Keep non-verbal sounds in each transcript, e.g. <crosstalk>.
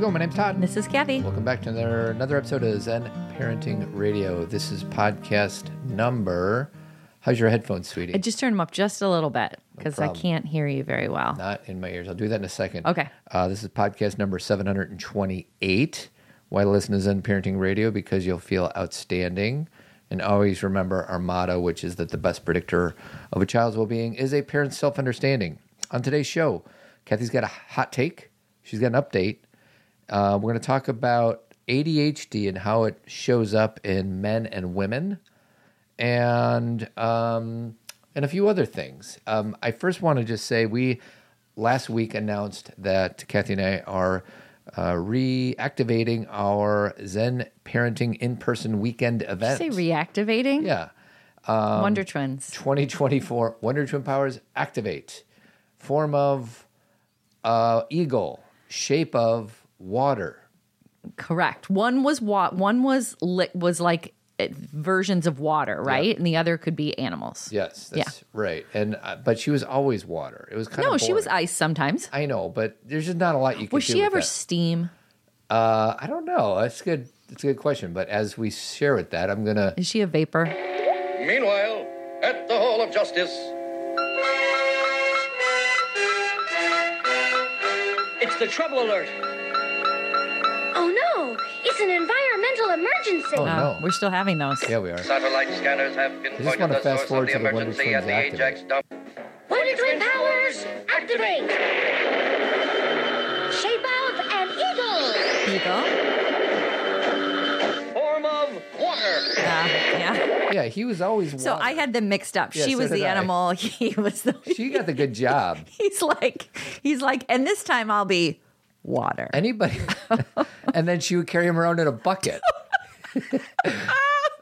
we go. My name's Todd. This is Cathy. Welcome back to another another episode of Zen Parenting Radio. This is podcast number. How's your headphones, sweetie? I just turned them up just a little bit because I can't hear you very well. Not in my ears. I'll do that in a second. Okay. Uh, this is podcast number 728. Why listen to Zen Parenting Radio? Because you'll feel outstanding. And always remember our motto, which is that the best predictor of a child's well being is a parent's self understanding. On today's show, Cathy's got a hot take, she's got an update. Uh, we're going to talk about ADHD and how it shows up in men and women and um, and a few other things. Um, I first want to just say we last week announced that Cathy and I are uh, reactivating our Zen Parenting in-person weekend Did you event. say reactivating? yeah, Wonder Twins. 2024 Wonder Twin Powers activate. Form of uh, eagle, shape of water. Correct. One was wa- one was li- was like uh, versions of water, right? And the other could be animals. Yes, that's right. And uh, but she was always water. It was kind No, of No, she was ice sometimes. I know, but there's just not a lot you can do. Was she with ever that. steam? Uh, I don't know. That's good. That's a good question. But as we share with that, I'm gonna. Is she a vapor? Meanwhile, at the Hall of Justice. It's the trouble alert. Oh no! It's an environmental emergency. Oh No, no. Uh, we're still having those. Yeah, we are. Satellite scanners have pinpointed wanna the fast source forward of to the the Wonder emergency Twins at the activate. Ajax dump. Wonder Twin powers, activate! Shape of an eagle! Eagle. Form of water. Yeah, yeah. Yeah, he was always. So. I had them mixed up. Yeah, she so was did the I. animal. <laughs> He was the. She got the good job. <laughs> He's like, he's like, and this time I'll be water. Anybody, <laughs> and then she would carry him around in a bucket. <laughs>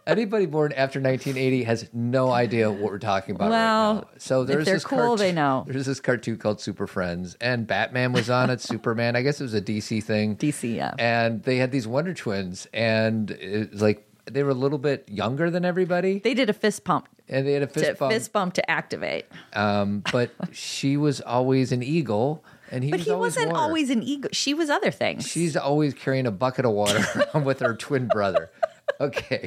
Anybody born after 1980 has no idea what we're talking about Well, right now. So there's they're this cool, cart- they know. There's this cartoon called Super Friends, and Batman was on it. Superman, I guess it was a DC thing. DC, yeah. And they had these Wonder Twins, and it was like they were a little bit younger than everybody, They did a fist pump and they had a to fist bump. fist bump to activate. Um, but she was always an eagle, and he But was he always wasn't water. always an ego. She was other things. She's always carrying a bucket of water <laughs> with her twin brother. <laughs> Okay.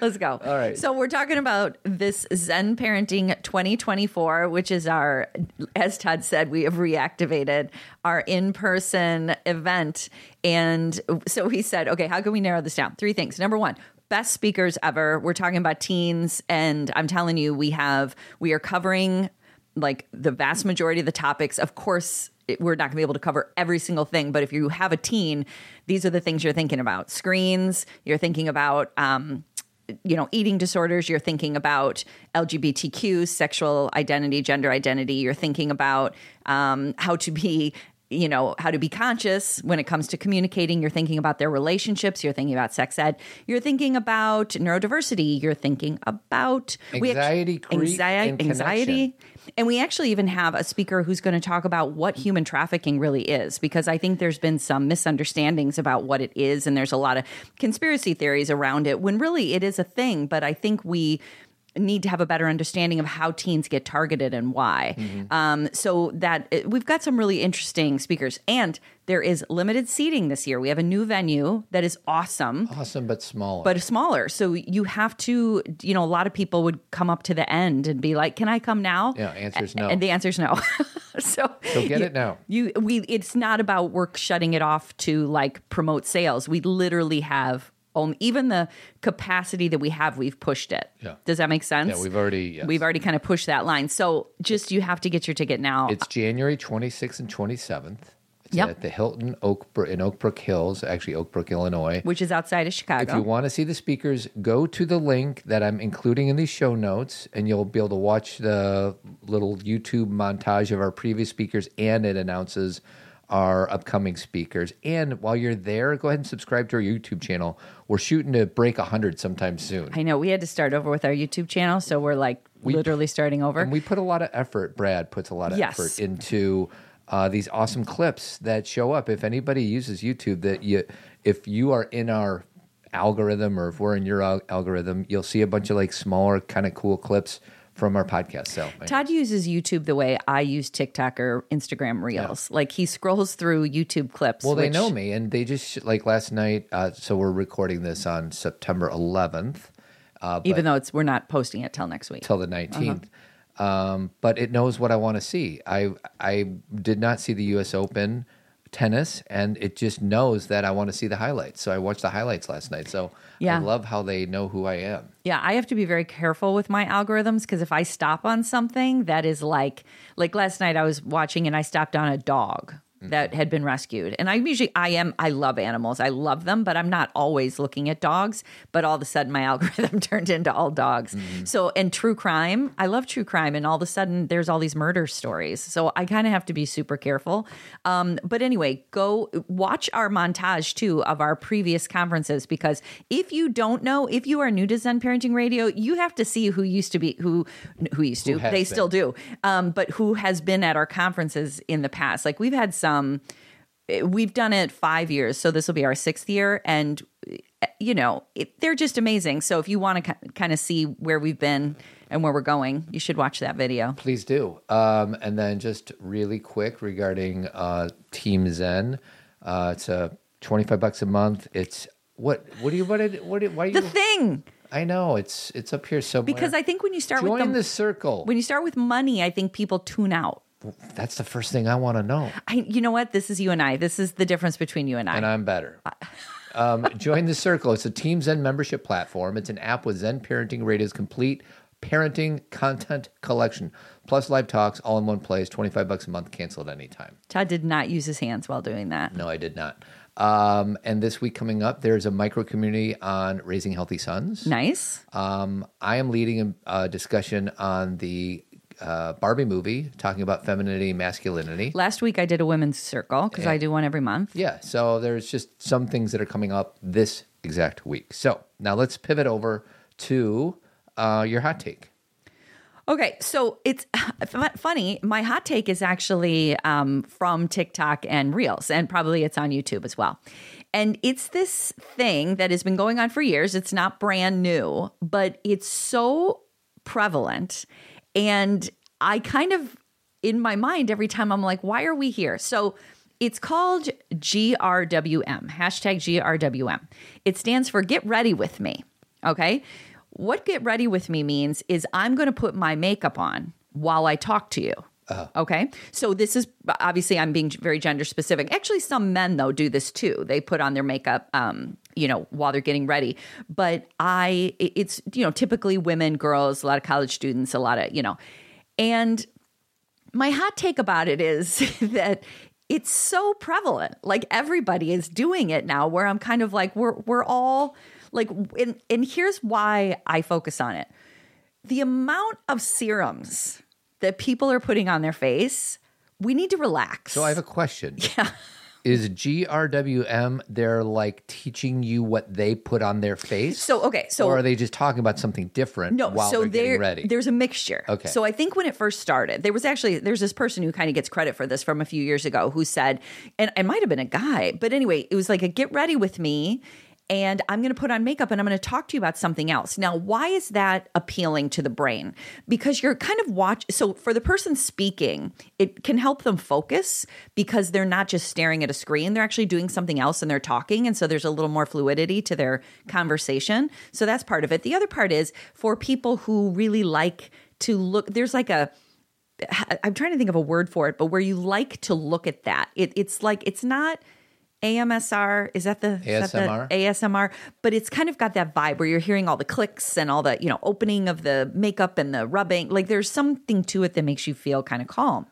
Let's go. All right. So we're talking about this Zen Parenting 2024, which is our, as Todd said, we have reactivated our in-person event. And so he said, okay, how can we narrow this down? Three things. Number one, best speakers ever. We're talking about teens, and I'm telling you, we have we are covering like the vast majority of the topics. Of course, we're not going to be able to cover every single thing, but if you have a teen, these are the things you're thinking about: screens. You're thinking about. Um, you know, eating disorders, you're thinking about LGBTQ, sexual identity, gender identity, you're thinking about um, how to be, you know, how to be conscious when it comes to communicating, you're thinking about their relationships, you're thinking about sex ed, you're thinking about neurodiversity, you're thinking about we Anxiety, creep, anxiety, anxiety. And we actually even have a speaker who's going to talk about what human trafficking really is, because I think there's been some misunderstandings about what it is. And there's a lot of conspiracy theories around it when really it is a thing. But I think we need to have a better understanding of how teens get targeted and why. Um, so that uh, we've got some really interesting speakers. And there is limited seating this year. We have a new venue that is awesome Awesome, but smaller. but smaller. So you have to, you know, a lot of people would come up to the end and be like, "Can I come now?" Yeah, answer's no. And the answer's no. <laughs> so So get you- it now. You we it's not about work shutting it off to like promote sales. We literally have only even the capacity that we have, we've pushed it. Yeah. Does that make sense? Yeah, we've already- yes. we've already kind of pushed that line. So just you have to get your ticket now. it's January 26th and 27th. It's Yep. at the Hilton Oakbrook in Oakbrook Hills, actually Oakbrook, Illinois. which is outside of Chicago. If you want to see the speakers, go to the link that I'm including in these show notes, and you'll be able to watch the little YouTube montage of our previous speakers, and it announces our upcoming speakers. And while you're there, go ahead and subscribe to our YouTube channel. We're shooting to break 100 sometime soon. I know we had to start over with our YouTube channel, so we're like literally starting over. And we put a lot of effort, Brad puts a lot of Yes. effort into uh, these awesome clips that show up. If anybody uses YouTube, that you, if you are in our algorithm or if we're in your al- algorithm, you'll see a bunch of like smaller, kind of cool clips from our podcast. So Todd uses YouTube the way I use TikTok or Instagram Reels. Like he scrolls through YouTube clips. Well, they which- know me, and they just like last night. Uh, so we're recording this on September 11th even though it's we're not posting it till next week. till the 19th. Um, but it knows what I want to see. I I did not see the U.S. Open tennis, and it just knows that I want to see the highlights. So I watched the highlights last night. So Yeah. I love how they know who I am. Yeah, I have to be very careful with my algorithms because if I stop on something that is like like last night I was watching and I stopped on a dog that had been rescued. And I usually I am I love animals. I love them, but I'm not always looking at dogs, but all of a sudden my <laughs> algorithm turned into all dogs. So and true crime, I love true crime and all of a sudden there's all these murder stories. So I kind of have to be super careful. Um, but anyway, go watch our montage too of our previous conferences because if you don't know, if you are new to Zen Parenting Radio, you have to see who used to be who who used to. Who they been. still do, um, but who has been at our conferences in the past? Like we've had some. We've done it five years, so this will be our sixth year, and you know it, they're just amazing. So if you want to kind of see where we've been and where we're going, you should watch that video. Please do. Um, and then just really quick regarding uh, Team Zen. Uh, it's a 25 bucks a month. It's what? What do you? What? Did, what? Did, why? The you, thing, I know it's it's up here somewhere. because I think when you start join with the, the circle. when you start with money, I think people tune out. That's the first thing I want to know. I, you know what? This is you and I. This is the difference between you and I. and I'm better. <laughs> Um, join the circle. It's a Team Zen membership platform. It's an app with Zen Parenting Radio's complete parenting content collection, plus live talks all in one place. Twenty five bucks a month. Cancel at any time. Todd did not use his hands while doing that. No, I did not. Um, and this week coming up, there's a micro community on raising healthy sons. Nice. Um, I am leading a, a discussion on the uh, Barbie movie, talking about femininity and masculinity. Last week I did a women's circle because I do one every month. Yeah, so there's just some things that are coming up this exact week. So now let's pivot over to uh, your hot take. Okay, so it's <laughs> funny. My hot take is actually um, from TikTok and Reels, and probably it's on YouTube as well. And it's this thing that has been going on for years. It's not brand new, but it's so prevalent. And I kind of, in my mind, every time I'm like, why are we here? So it's called GRWM, hashtag GRWM. It stands for Get Ready With Me. Okay. What get ready with me means is I'm going to put my makeup on while I talk to you. Okay. So this is obviously I'm being very gender specific. Actually, some men though do this too. They put on their makeup, um, you know, while they're getting ready. But I, it's, you know, typically women, girls, a lot of college students, a lot of, you know, and my hot take about it is <laughs> that it's so prevalent. Like everybody is doing it now where I'm kind of like we're we're all like and, and here's why I focus on it. The amount of serums that people are putting on their face, we need to relax. So I have a question. <laughs> Yeah. Is GRWM they're like teaching you what they put on their face? So okay, so or are they just talking about something different No, while so they're getting ready? there's a mixture. Okay. So I think when it first started, there was actually there's this person who kind of gets credit for this from a few years ago who said, and it might have been a guy, but anyway, it was like a get ready with me. And I'm going to put on makeup and I'm going to talk to you about something else. Now, why is that appealing to the brain? Because you're kind of watch. So for the person speaking, it can help them focus because they're not just staring at a screen. They're actually doing something else and they're talking. And so there's a little more fluidity to their conversation. So that's part of it. The other part is for people who really like to look, there's like a, I'm trying to think of a word for it, but where you like to look at that. It, it's like, it's not AMSR. Is that the is that the ASMR? ASMR, but it's kind of got that vibe where you're hearing all the clicks and all the, you know, opening of the makeup and the rubbing. Like there's something to it that makes you feel kind of calm.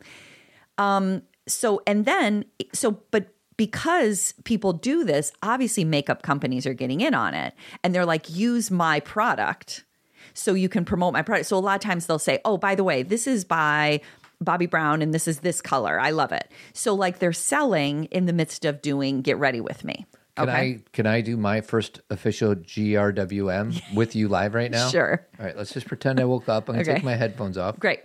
Um, so, and then, so, but because people do this, obviously makeup companies are getting in on it and they're like, use my product so you can promote my product. So a lot of times they'll say, oh, by the way, this is by Bobbi Brown and this is this color. I love it. So like they're selling in the midst of doing Get Ready With Me. Can okay. I can I do my first official GRWM <laughs> with you live right now? Sure. All right, let's just pretend I woke up. I'm gonna Okay. take my headphones off. Great.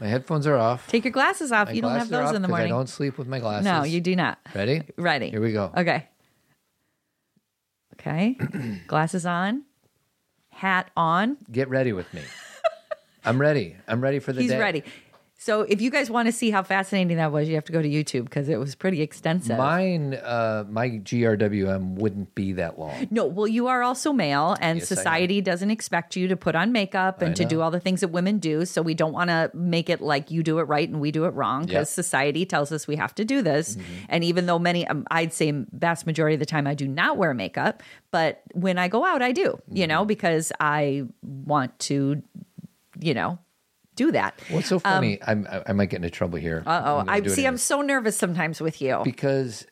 My headphones are off. Take your glasses off. My you don't have those in the morning. I don't sleep with my glasses. no, you do not. Ready? Ready. Here we go. Okay. Okay. <clears throat> glasses on. Hat on. Get ready with me. I'm ready. I'm ready for the He's day. He's ready. So if you guys want to see how fascinating that was, you have to go to YouTube because it was pretty extensive. Mine, uh, my GRWM wouldn't be that long. no, well, you are also male, and Yes, society doesn't expect you to put on makeup and to do all the things that women do. So we don't want to make it like you do it right and we do it wrong because Yep. Mm-hmm. society tells us we have to do this. And even though many, um, I'd say vast majority of the time, I do not wear makeup, but when I go out, I do. You Mm-hmm. know, because I want to, you know, do that. What's so funny? I'm, I, might get into trouble here. Uh oh, I see. I'm so nervous sometimes with you. because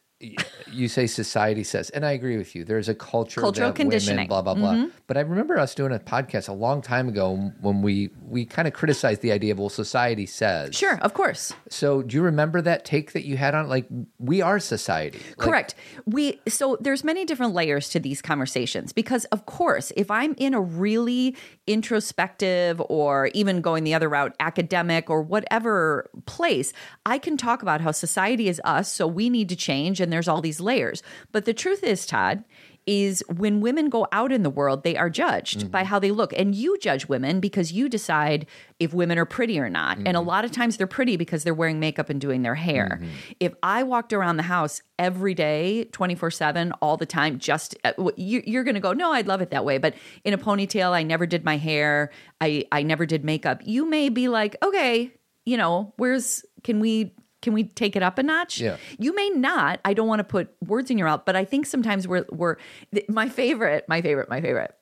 you say society says, and I agree with you. There's a culture, Cultural that women, conditioning. Mm-hmm. blah blah blah. But I remember us doing a podcast a long time ago when we we kind of criticized the idea of well, society says. Sure, of course. So do you remember that take that you had on? Like we are society. Like, Correct. We so there's many different layers to these conversations because of course, if I'm in a really introspective or even going the other route, academic or whatever place, I can talk about how society is us, so we need to change and there's all these layers. But the truth is, Todd, is when women go out in the world, they are judged mm-hmm. by how they look. And you judge women because you decide if women are pretty or not. And a mm-hmm. lot of times they're pretty because they're wearing makeup and doing their hair. Mm-hmm. If I walked around the house every day, 24 7, all the time, just uh, you, you're going to go, no, I'd love it that way. But in a ponytail, I never did my hair, I, I never did makeup. You may be like, okay, you know, where's, can we, can we take it up a notch? Yeah. You may not. I don't want to put words in your mouth, but I think sometimes we're we're th- my favorite, my favorite, my favorite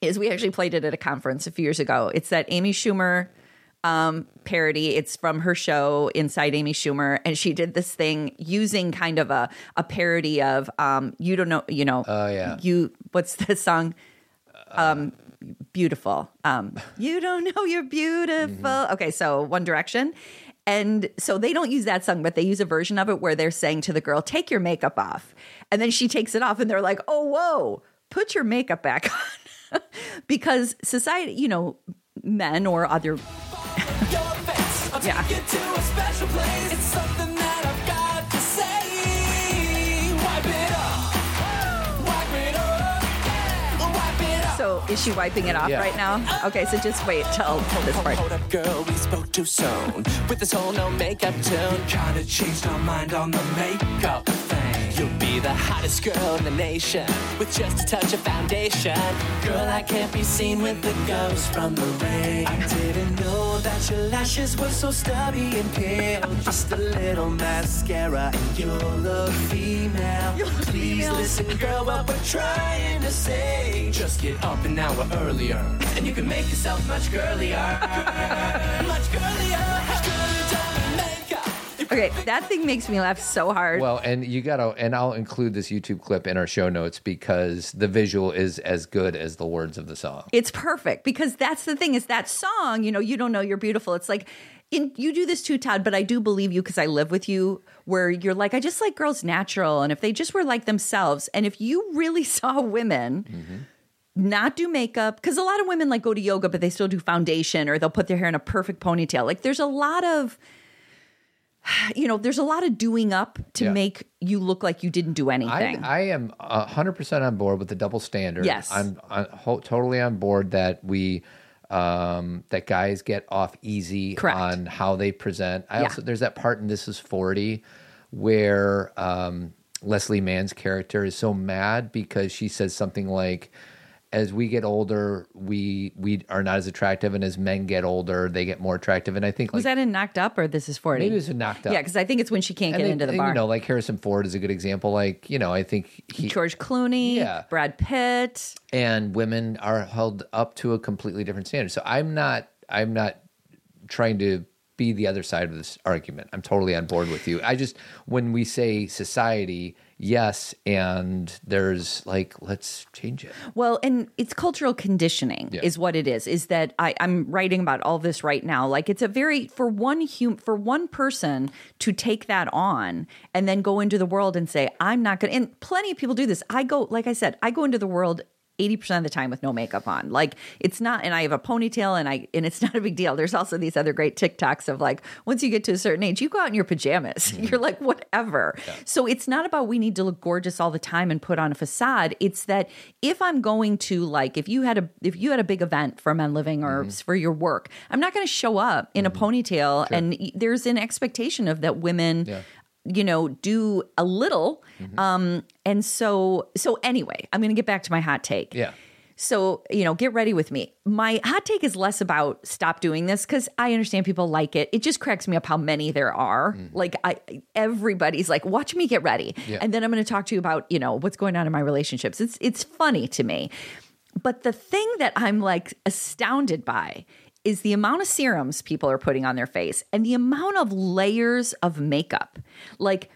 is we actually played it at a conference a few years ago. It's that Amy Schumer um, parody. It's from her show Inside Amy Schumer, and she did this thing using kind of a a parody of um, you don't know, you know, Oh, yeah. you what's the song? Um, beautiful. Um, <laughs> you don't know you're beautiful. Okay, so One Direction. And so they don't use that song, but they use a version of it where they're saying to the girl, take your makeup off. And then she takes it off and they're like, oh, whoa, put your makeup back <laughs> on. because society, you know, men or other. yeah. So is she wiping it off Yeah. right now? Okay, so just wait till, till this part. Hold up, girl, we spoke too soon. With this whole no makeup tune, kinda changed our mind on the makeup thing. You'll be the hottest girl in the nation with just a touch of foundation. Girl, I can't be seen with the ghost from the rain. I didn't know that your lashes were so stubby and pale. Just a little mascara and you'll look female. Please listen, girl, what we're trying to say. Just get up an hour earlier, and you can make yourself much girlier. <laughs> much girlier. Good time makeup. Okay, that thing makes me laugh so hard. Well, and you gotta, and I'll include this YouTube clip in our show notes because the visual is as good as the words of the song. It's perfect because that's the thing is that song, you know, you don't know you're beautiful. It's like in you do this too, Todd, but I do believe you because I live with you where you're like, I just like girls natural. And if they just were like themselves, and if you really <laughs> saw women mm-hmm. Not do makeup, because a lot of women like go to yoga, but they still do foundation or they'll put their hair in a perfect ponytail. Like there's a lot of <sighs> you know, there's a lot of doing up to Yeah. make you look like you didn't do I, anything. I am hundred percent on board with the double standard. Yes. I'm, I'm ho- totally on board that we um, that guys get off easy Correct. on how they present. I Yeah. also there's that part in This Is Forty where um, Leslie Mann's character is so mad because she says something like. As we get older, we we are not as attractive, and as men get older, they get more attractive. And I think like, was that in Knocked Up or This Is 40? maybe it was in knocked up. Yeah, because I think it's when she can't And get they- into the and, bar. You know, like Harrison Ford is a good example. Like you know, I think he, George Clooney, Yeah. Brad Pitt. and women are held up to a completely different standard. So I'm not I'm not trying to be the other side of this argument. I'm totally on board with you. I just when we say society, yes, and there's like let's change it. Well, and it's cultural conditioning Yeah. is what it is. Is that I, I'm writing about all this right now. Like it's a very for one hum for one person to take that on and then go into the world and say, I'm not gonna and plenty of people do this. I go, like I said, I go into the world 80% of the time with no makeup on. Like it's not and I have a ponytail and I and it's <laughs> not a big deal. There's also these other great TikToks of like once you get to a certain age, you go out in your pajamas. <laughs> You're like whatever. So it's not about we need to look gorgeous all the time and put on a facade. It's that if I'm going to like if you had a if you had a big event for men living or mm-hmm. for your work, I'm not going to show up in a mm-hmm. ponytail and there's an expectation of that women Yeah. You know do a little. Um and so so anyway i'm gonna get back to my hot take. Yeah. so you know get ready with me. My hot take is less about stop doing this because i understand people like it. It just cracks me up how many there are. Like i everybody's like watch me get ready. Yeah. and then i'm going to talk to you about you know what's going on in my relationships. It's it's funny to me. But the thing that i'm like astounded by is the amount of serums people are putting on their face and the amount of layers of makeup. Like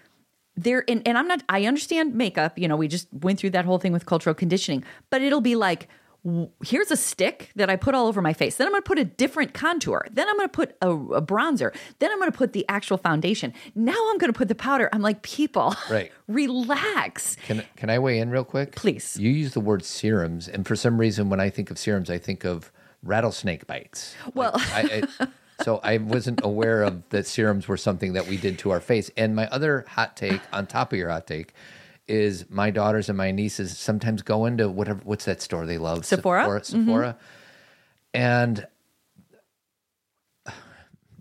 there and, and i'm not i understand makeup you know we just went through that whole thing with cultural conditioning but it'll be like here's a stick that i put all over my face. Then i'm going to put a different contour. Then i'm going to put a, a bronzer. Then i'm going to put the actual foundation. Now i'm going to put the powder. I'm like people Right. <laughs> relax. Can can I weigh in real quick? Please. You use the word serums, and for some reason, when I think of serums, I think of rattlesnake bites. Well- Like, I, I, <laughs> so I wasn't aware of that serums were something that we did to our face. And my other hot take, on top of your hot take, is my daughters and my nieces sometimes go into whatever what's that store they love, Sephora? Sephora, Sephora. Mm-hmm. and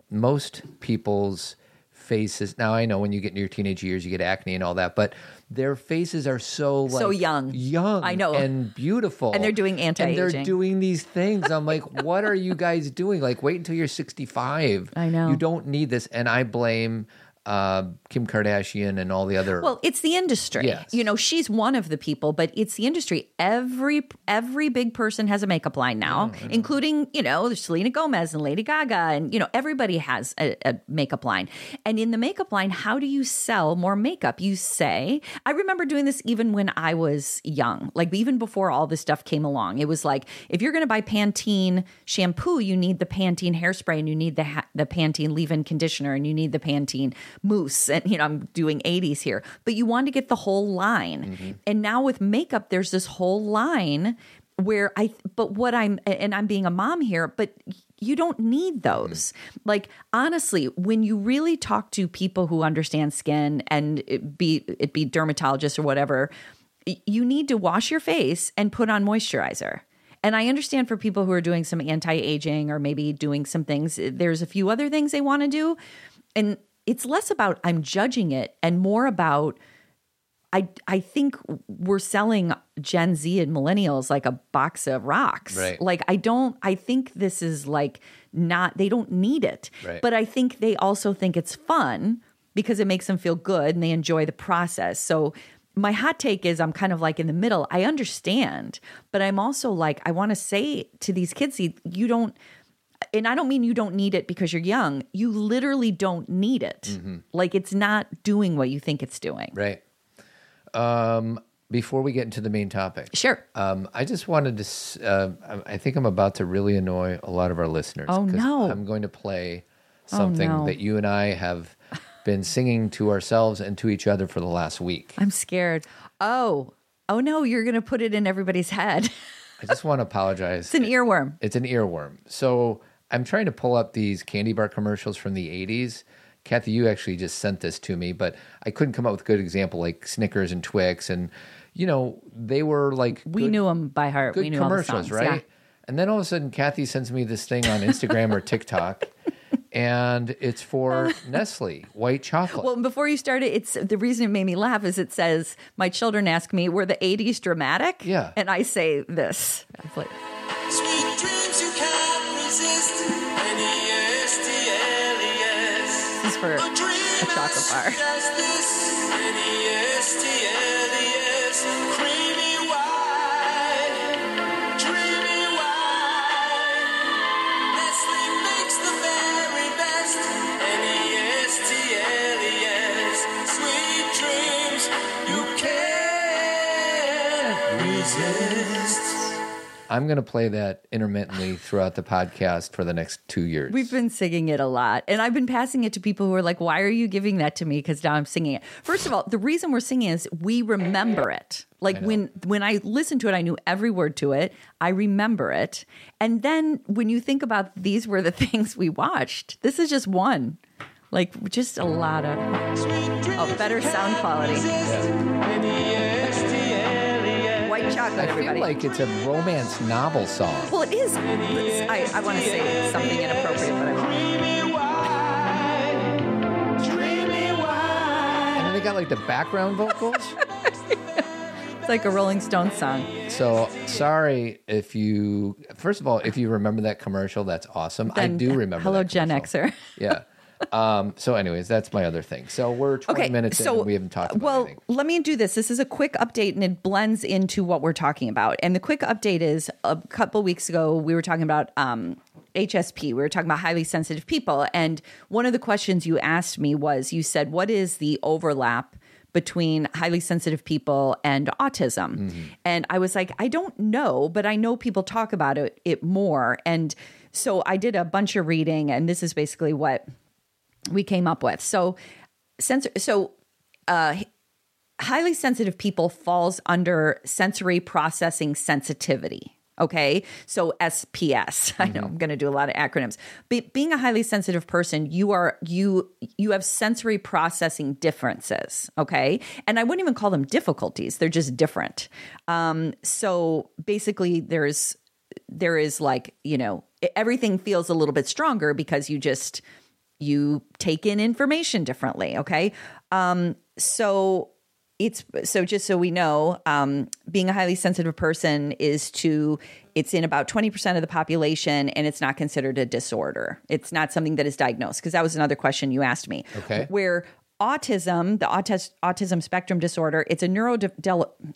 most people's faces now i know when you get into your teenage years you get acne and all that but their faces are so like So young. young I know. and beautiful And they're doing anti and they're doing these things i'm like <laughs> what are you guys doing like wait until you're 65 I know. you don't need this and i blame uh, kim kardashian and all the other Well, it's the industry. Yes. You know, she's one of the people, but it's the industry. Every every big person has a makeup line now, including, you know, there's Selena Gomez and Lady Gaga and you know, everybody has a, a makeup line. And in the makeup line, how do you sell more makeup? You say, I remember doing this even when I was young. Like even before all this stuff came along. It was like if you're going to buy Pantene shampoo, you need the Pantene hairspray and you need the ha- the Pantene leave-in conditioner and you need the Pantene mousse and you know I'm doing 80s here but you want to get the whole line. Mm-hmm. And now with makeup there's this whole line where I but what I'm and I'm being a mom here but you don't need those. Mm-hmm. Like honestly when you really talk to people who understand skin and it be it be dermatologists or whatever you need to wash your face and put on moisturizer. And I understand for people who are doing some anti aging or maybe doing some things, there's a few other things they want to do. And it's less about I'm judging it and more about I I think we're selling Gen Z and millennials like a box of rocks. Right. Like I don't I think this is like not they don't need it. Right. But I think they also think it's fun because it makes them feel good and they enjoy the process. So my hot take is I'm kind of like in the middle. I understand, but I'm also like I want to say to these kids you don't and I don't mean you don't need it because you're young. You literally don't need it. Like it's not doing what you think it's doing. right um before we get into the main topic Sure. Um, I just wanted to. Uh, I think I'm about to really annoy a lot of our listeners. Oh, no. I'm going to play something no. that you and I have <laughs> been singing to ourselves and to each other for the last week. I'm scared. Oh, oh no, you're going to put it in everybody's head. I just want to apologize. <laughs> it's an earworm. It's an earworm. So I'm trying to pull up these candy bar commercials from the 80s. Cathy, you actually just sent this to me, but I couldn't come up with a good example like Snickers and Twix. And, you know, they were like. We good- knew them by heart. good we knew all the commercials, songs. right? Yeah. And then all of a sudden, Cathy sends me this thing on Instagram or TikTok, <laughs> and it's for <laughs> Nestle white chocolate. Well, before you started, it's the reason it made me laugh is it says my children ask me, "Were the '80s dramatic?" Yeah. and I say this. I play- for A chocolate bar. I'm going to play that intermittently throughout the podcast for the next two years. We've been singing it a lot. And I've been passing it to people who are like, why are you giving that to me? Because now I'm singing it. First of all, the reason we're singing is we remember it. Like when when I listened to it, I knew every word to it. I remember it. And then when you think about these were the <laughs> things we watched, this is just one. Like just a lot of oh, better sound quality. White chocolate, I feel like it's a romance novel song. well, it is. I, I want to say something inappropriate, but I won't. And then they got like the background vocals. <laughs> It's like a Rolling Stones song. So sorry if you. First of all, if you remember that commercial, that's awesome. I do remember. Hello, that Gen. Xer. Yeah. Um, so, anyways, that's my other thing. So we're 20 minutes in and we haven't talked about well, anything. let me do this. This is a quick update and it blends into what we're talking about. And the quick update is a couple weeks ago, we were talking about um, HSP. We were talking about highly sensitive people. And one of the questions you asked me was you said, What is the overlap? Between highly sensitive people and autism. Mm-hmm. And I was like, I don't know, but I know people talk about it, it more. And so I did a bunch of reading, and this is basically what we came up with. So, sensor, so uh, highly sensitive people falls under sensory processing sensitivity. Okay, so SPS. <laughs> I know I'm going to do a lot of acronyms. But being a highly sensitive person, you are you you have sensory processing differences. Okay, and I wouldn't even call them difficulties; they're just different. Um, so basically, there's there is like you know everything feels a little bit stronger because you just you take in information differently okay? Um so it's so just so we know um being a highly sensitive person is to it's in about 20% of the population and it's not considered a disorder. It's not something that is diagnosed because that was another question you asked me. Okay. where autism the autis- autism spectrum disorder it's a neuro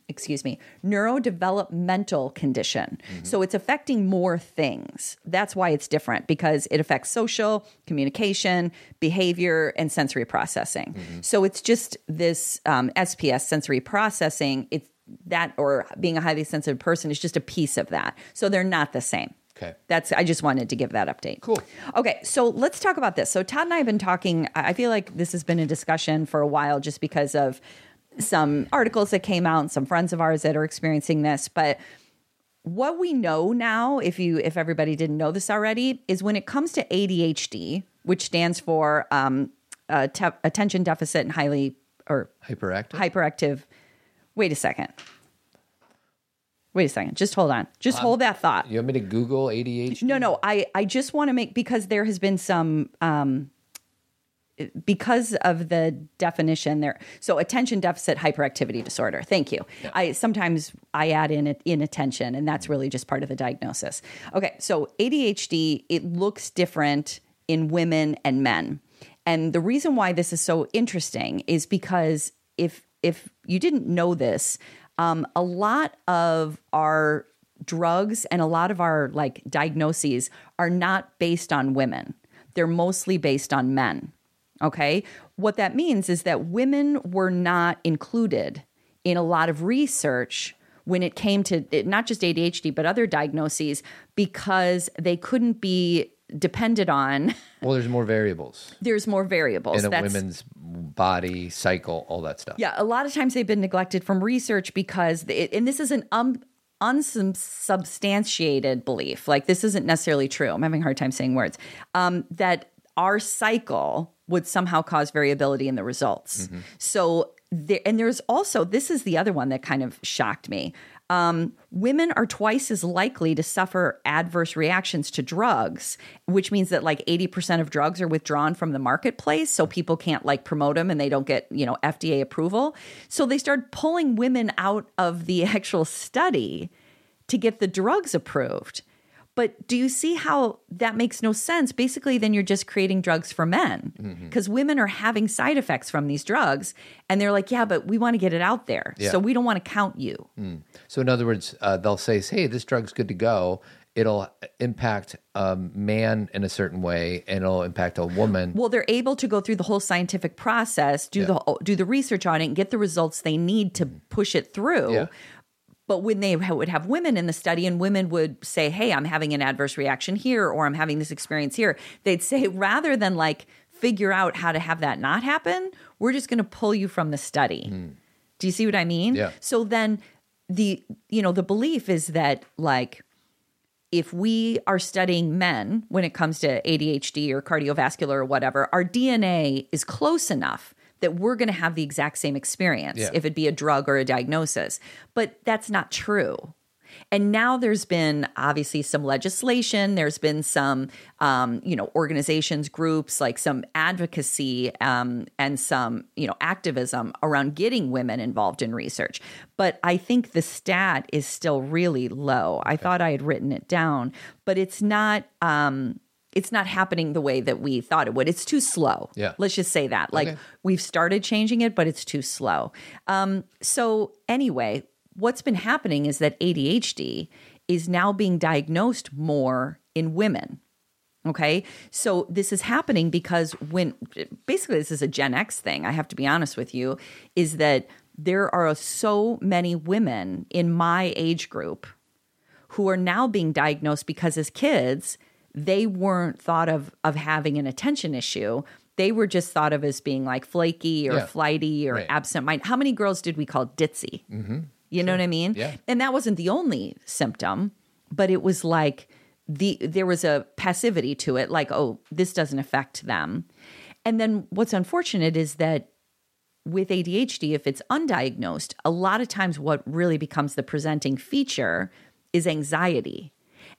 excuse me neurodevelopmental condition. So it's affecting more things. That's why it's different because it affects social communication behavior and sensory processing. So it's just this um, sps sensory processing. It's that or being a highly sensitive person is just a piece of that. So they're not the same Okay. that's I just wanted to give that update. Cool. Okay, so let's talk about this. So Todd and I have been talking. I feel like this has been a discussion for a while, just because of some articles that came out and some friends of ours that are experiencing this. But what we know now, if you if everybody didn't know this already, is when it comes to ADHD, which stands for um, uh, te- attention deficit and highly or Hyperactive. hyperactive. Wait a second. Wait a second. Just hold on. Just hold that thought. you want me to Google ADHD? No, no. I I just want to make because there has been some um because of the definition there. So attention deficit hyperactivity disorder. Thank you. I sometimes I add in inattention and that's really just part of the diagnosis. Okay, so ADHD it looks different in women and men. And the reason why this is so interesting is because if if you didn't know this, um, a lot of our drugs and a lot of our like diagnoses are not based on women. They're mostly based on men. Okay. What that means is that women were not included in a lot of research when it came to not just ADHD, but other diagnoses because they couldn't be depended on. Well, there's more variables There's more variables. in a That's- women's body, cycle, all that stuff. yeah, a lot of times they've been neglected from research because, it, and this is an um, unsubstantiated belief. Like this isn't necessarily true. I'm having a hard time saying words. Um, that our cycle would somehow cause variability in the results. So there, and there's also this is the other one that kind of shocked me. Um, women are twice as likely to suffer adverse reactions to drugs, which means that like 80% of drugs are withdrawn from the marketplace. So people can't like promote them and they don't get, you know, FDA approval. So they started pulling women out of the <laughs> actual study to get the drugs approved. But do you see how that makes no sense? Basically, then you're just creating drugs for men mm-hmm. because women are having side effects from these drugs. And they're like, yeah, but we want to get it out there. Yeah. So we don't want to count you. Mm. So, in other words, uh, they'll say, "Hey, this drug's good to go." It'll uh, impact a man in a certain way, and it'll impact a woman. Well, they're able to go through the whole scientific process, do the do the research on it, and get the results they need to mm-hmm. push it through. Yeah. But when they would have women in the study and women would say, Hey, I'm having an adverse reaction here, or I'm having this experience here, they'd say, rather than like figure out how to have that not happen, we're just going to pull you from the study. Hmm. Do you see what I mean? Yeah. So then the, you know, the belief is that like, if we are studying men when it comes to ADHD or cardiovascular or whatever, our DNA is close enough that we're going to have the exact same experience Yeah. if it be a drug or a diagnosis. But that's not true. And now there's been obviously some legislation. There's been some, um, you know, organizations, groups, like some advocacy um, and some, you know, activism around getting women involved in research. But I think the stat is still really low. I thought I had written it down, but it's not. Um, it's not happening the way that we thought it would. It's too slow. Yeah. Let's just say that. Like Okay. we've started changing it, but it's too slow. Um, so anyway, what's been happening is that ADHD is now being diagnosed more in women. Okay. So this is happening because when basically this is a Gen X thing, I have to be honest with you, is that there are so many women in my age group who are now being diagnosed because as kids they weren't thought of of having an attention issue they were just thought of as being like flaky or Yeah. flighty or Right. absent mind how many girls did we call ditzy mm-hmm. you know what i mean Yeah. and that wasn't the only symptom but it was like the there was a passivity to it like oh this doesn't affect them and then what's unfortunate is that with ADHD, if it's undiagnosed, a lot of times what really becomes the presenting feature is anxiety.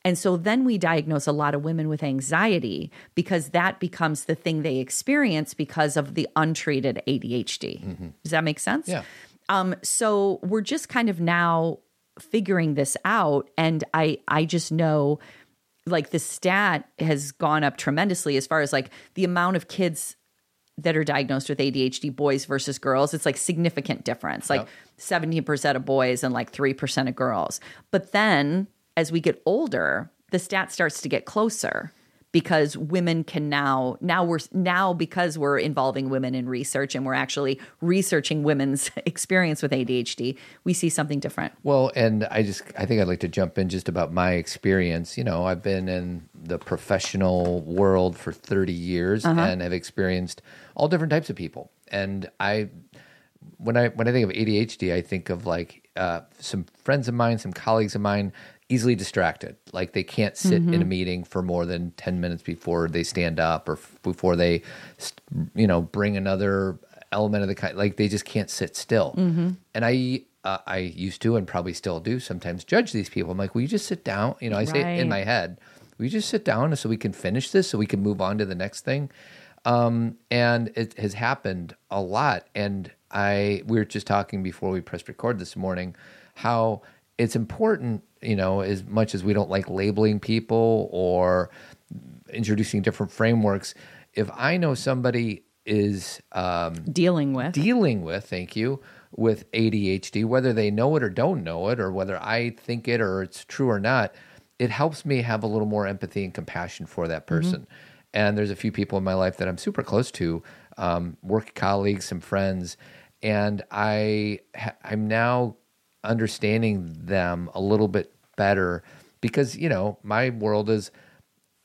And so then we diagnose a lot of women with anxiety because that becomes the thing they experience because of the untreated ADHD. Does that make sense? Yeah. Um, so we're just kind of now figuring this out. And I I just know like the stat has gone up tremendously as far as like the amount of kids that are diagnosed with ADHD, boys versus girls, it's like significant difference, like seventeen percent of boys and like three percent of girls. But then as we get older, the stat starts to get closer because women can now now we're now because we're involving women in research and we're actually researching women's <laughs> experience with ADHD, we see something different. Well, and I just I think I'd like to jump in just about my experience. You know, I've been in the professional world for 30 years and have experienced all different types of people. And I when I when I think of ADHD, I think of like uh, some friends of mine, some colleagues of mine, easily distracted. Like they can't sit in a meeting for more than ten minutes before they stand up, or f- before they, you know, bring another element of the kind. Like they just can't sit still. And I. Uh, I used to and probably still do sometimes judge these people. I'm like, will you just sit down? You know, I say it in my head, will you just sit down so we can finish this so we can move on to the next thing? um, and it has happened a lot. And I we were just talking before we pressed record this morning how it's important, you know, as much as we don't like labeling people or introducing different frameworks. If I know somebody is um, Dealing with. dealing with, thank you, with ADHD, whether they know it or don't know it, or whether I think it or it's true or not, it helps me have a little more empathy and compassion for that person. And there's a few people in my life that I'm super close to, um, work colleagues, some friends, and I ha- I'm now understanding them a little bit better because you know my world is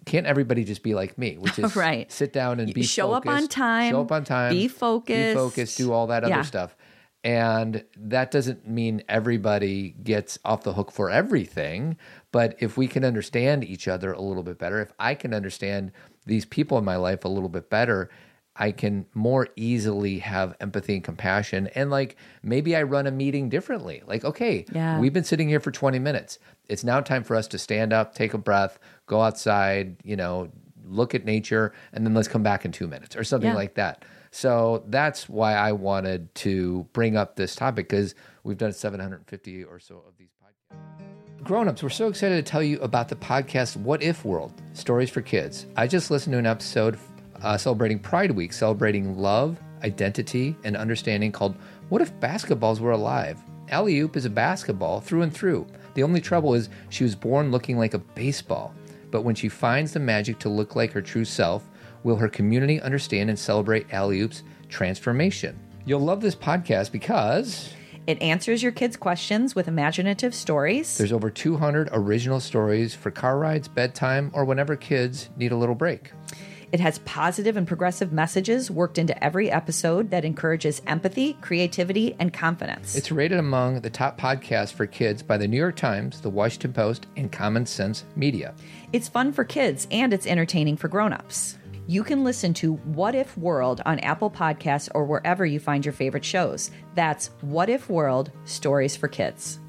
can't everybody just be like me, which <laughs> is Right. sit down and be show up on time, show up on time, be focused be focused. focused, do all that other stuff. And that doesn't mean everybody gets off the hook for everything. But if we can understand each other a little bit better, if I can understand these people in my life a little bit better, I can more easily have empathy and compassion. And like maybe I run a meeting differently. Like, okay, Yeah. we've been sitting here for 20 minutes. It's now time for us to stand up, take a breath, go outside, you know, look at nature, and then let's come back in two minutes or something Yeah. like that. So that's why I wanted to bring up this topic because we've done 750 or so of these podcasts. Grown-ups, we're so excited to tell you about the podcast What If World: Stories for Kids. I just listened to an episode uh, celebrating Pride Week, celebrating love, identity, and understanding called "What If Basketballs Were Alive." Alley oop is a basketball through and through. The only trouble is she was born looking like a baseball. But when she finds the magic to look like her true self, will her community understand and celebrate Alley oop's transformation? You'll love this podcast because It answers your kids' questions with imaginative stories. There's over 200 original stories for car rides, bedtime, or whenever kids need a little break. It has positive and progressive messages worked into every episode that encourages empathy, creativity, and confidence. It's rated among the top podcasts for kids by the New York Times, the Washington Post, and Common Sense Media. It's fun for kids and it's entertaining for grown-ups. You can listen to What If World on Apple Podcasts or wherever you find your favorite shows. That's What If World Stories for Kids.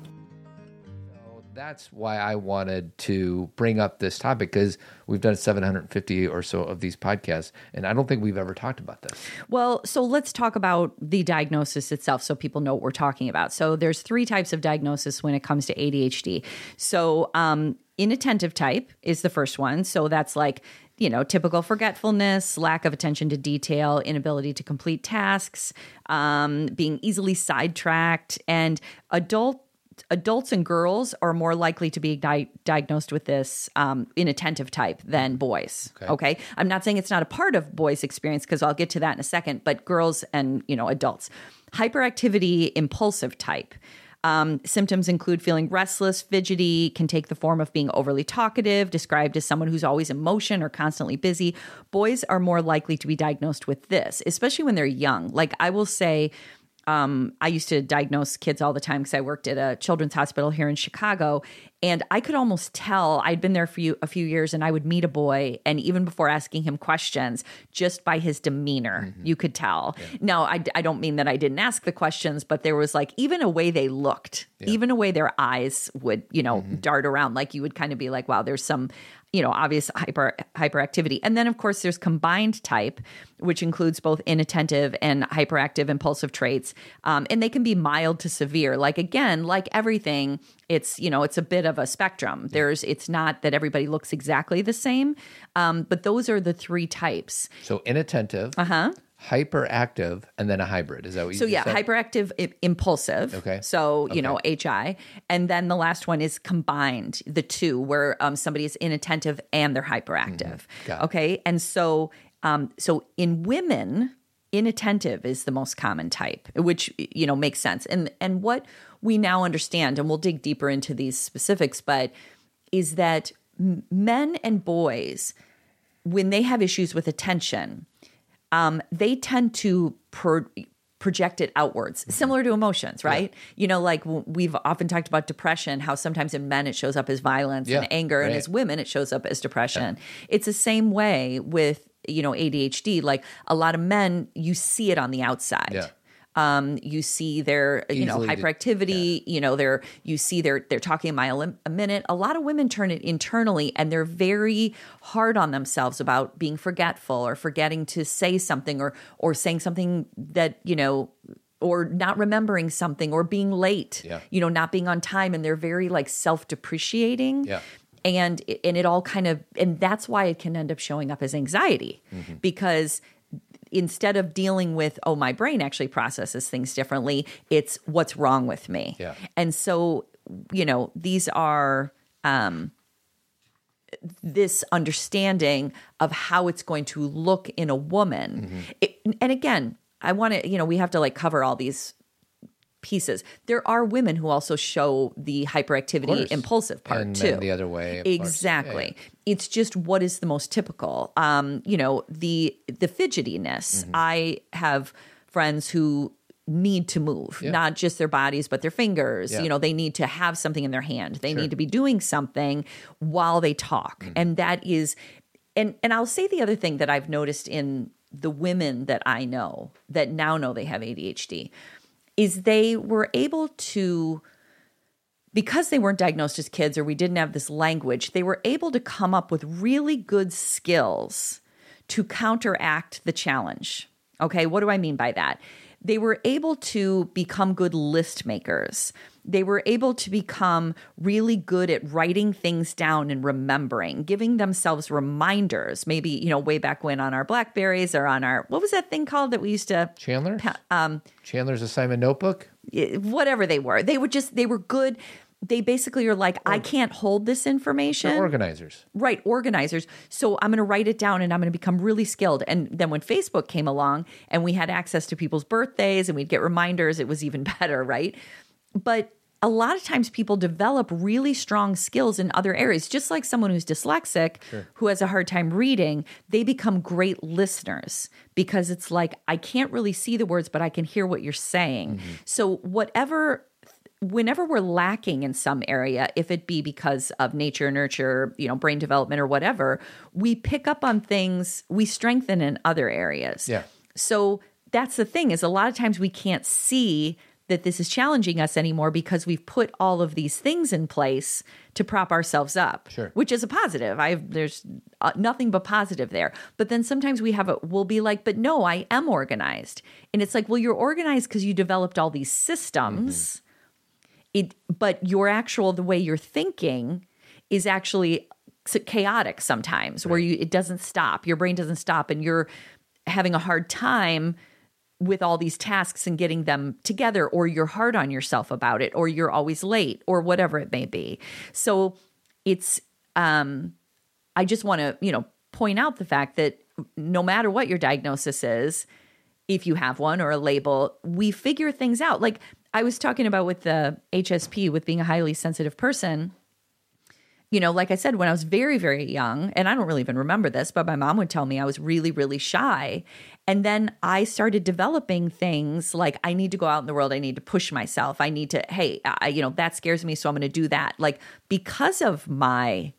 That's why I wanted to bring up this topic because we've done 750 or so of these podcasts, and I don't think we've ever talked about this. Well, so let's talk about the diagnosis itself so people know what we're talking about. So there's three types of diagnosis when it comes to ADHD. So um, inattentive type is the first one. So that's like you know, typical forgetfulness, lack of attention to detail, inability to complete tasks, um, being easily sidetracked, and adult adults and girls are more likely to be di- diagnosed with this um, inattentive type than boys. Okay. okay. I'm not saying it's not a part of boys' experience because I'll get to that in a second, but girls and you know adults. Hyperactivity impulsive type. Um, symptoms include feeling restless, fidgety, can take the form of being overly talkative, described as someone who's always in motion or constantly busy. Boys are more likely to be diagnosed with this, especially when they're young. Like I will say, um, I used to diagnose kids all the time because I worked at a children's hospital here in Chicago, and I could almost tell I'd been there for you, a few years, and I would meet a boy, and even before asking him questions, just by his demeanor, mm-hmm. you could tell. Yeah. Now, I, I don't mean that I didn't ask the questions, but there was like even a way they looked, yeah. even a way their eyes would, you know, mm-hmm. dart around. Like you would kind of be like, wow, there's some you know obvious hyper hyperactivity and then of course there's combined type which includes both inattentive and hyperactive impulsive traits um, and they can be mild to severe like again like everything it's you know it's a bit of a spectrum there's it's not that everybody looks exactly the same um, but those are the three types so inattentive uh-huh hyperactive and then a hybrid. Is that what you So yeah, said? hyperactive I- impulsive. Okay. So, you Okay. know, HI. And then the last one is combined, the two where um, somebody is inattentive and they're hyperactive. Mm-hmm. Got it. Okay. And so um, so in women, inattentive is the most common type, which you know makes sense. And and what we now understand, and we'll dig deeper into these specifics, but is that men and boys, when they have issues with attention, um, they tend to pro- project it outwards, similar to emotions, right? You know, like we've often talked about depression, how sometimes in men it shows up as violence Yeah, and anger, and as women it shows up as depression. It's the same way with you know ADHD. Like a lot of men, you see it on the outside. Yeah. Um, you see their you know Easily hyperactivity. You know they're you see they're they're talking a mile a- minute. A lot of women turn it internally, and they're very hard on themselves about being forgetful or forgetting to say something or or saying something that you know or not remembering something or being late. Yeah. You know, not being on time, and they're very like self depreciating Yeah. and and it all kind of and that's why it can end up showing up as anxiety Mm-hmm. because instead of dealing with oh my brain actually processes things differently it's what's wrong with me Yeah. and so you know these are um this understanding of how it's going to look in a woman Mm-hmm. It- and again i want to you know we have to like cover all these pieces. There are women who also show the hyperactivity impulsive part And too. the other way, exactly. Yeah, it's just what is the most typical. Um you know the the fidgetiness. Mm-hmm. i have friends who need to move Yeah. not just their bodies but their fingers. Yeah. you know they need to have something in their hand. They Sure. Mm-hmm. need to be doing something while they talk. And that is and and i'll say the other thing that i've noticed in the women that i know that now know they have adhd is they were able to because they weren't diagnosed as kids or we didn't have this language, they were able to come up with really good skills to counteract the challenge. Okay, what do I mean by that? They were able to become good list makers. They were able to become really good at writing things down and remembering, giving themselves reminders. Maybe, you know, way back when on our Blackberries or on our, what was that thing called that we used to Chandler? um, Chandler's assignment notebook? whatever they were. They were just they were good. they basically are like, I can't hold this information. They're organizers. Right, organizers. So I'm going to write it down and I'm going to become really skilled. And then when Facebook came along and we had access to people's birthdays and we'd get reminders, it was even <laughs> better, right? But a lot of times people develop really strong skills in other areas. Just like someone who's dyslexic, who has a hard time reading, they become great listeners because it's like, I can't really see the words, but I can hear what you're saying. Mm-hmm. So, whatever whenever we're lacking in some area, if it be because of nature, nurture, you know, brain development or whatever, we pick up on things, we strengthen in other areas. Yeah. So that's the thing is a lot of times we can't see that this is challenging us anymore because we've put all of these things in place to prop ourselves up. Sure. Which is a positive. I there's uh, nothing but positive there. But then sometimes we have a we'll be like, but no, I am organized. And it's like, well, you're organized because you developed all these systems it but your actual the way you're thinking is actually chaotic sometimes where you it doesn't stop your brain doesn't stop and you're having a hard time with all these tasks and getting them together or you're hard on yourself about it or you're always late or whatever it may be so it's um i just want to you know point out the fact that no matter what your diagnosis is if you have one or a label, we figure things out. Like I was talking about with the HSP, with being a highly sensitive person. You know, like I said, when I was very, very young, and I don't really even remember this, but my mom would tell me I was really, really shy. And then I started developing things like I need to go out in the world. I need to push myself. I need to, hey, I, you know, that scares me. So I'm going to do that. Like because of my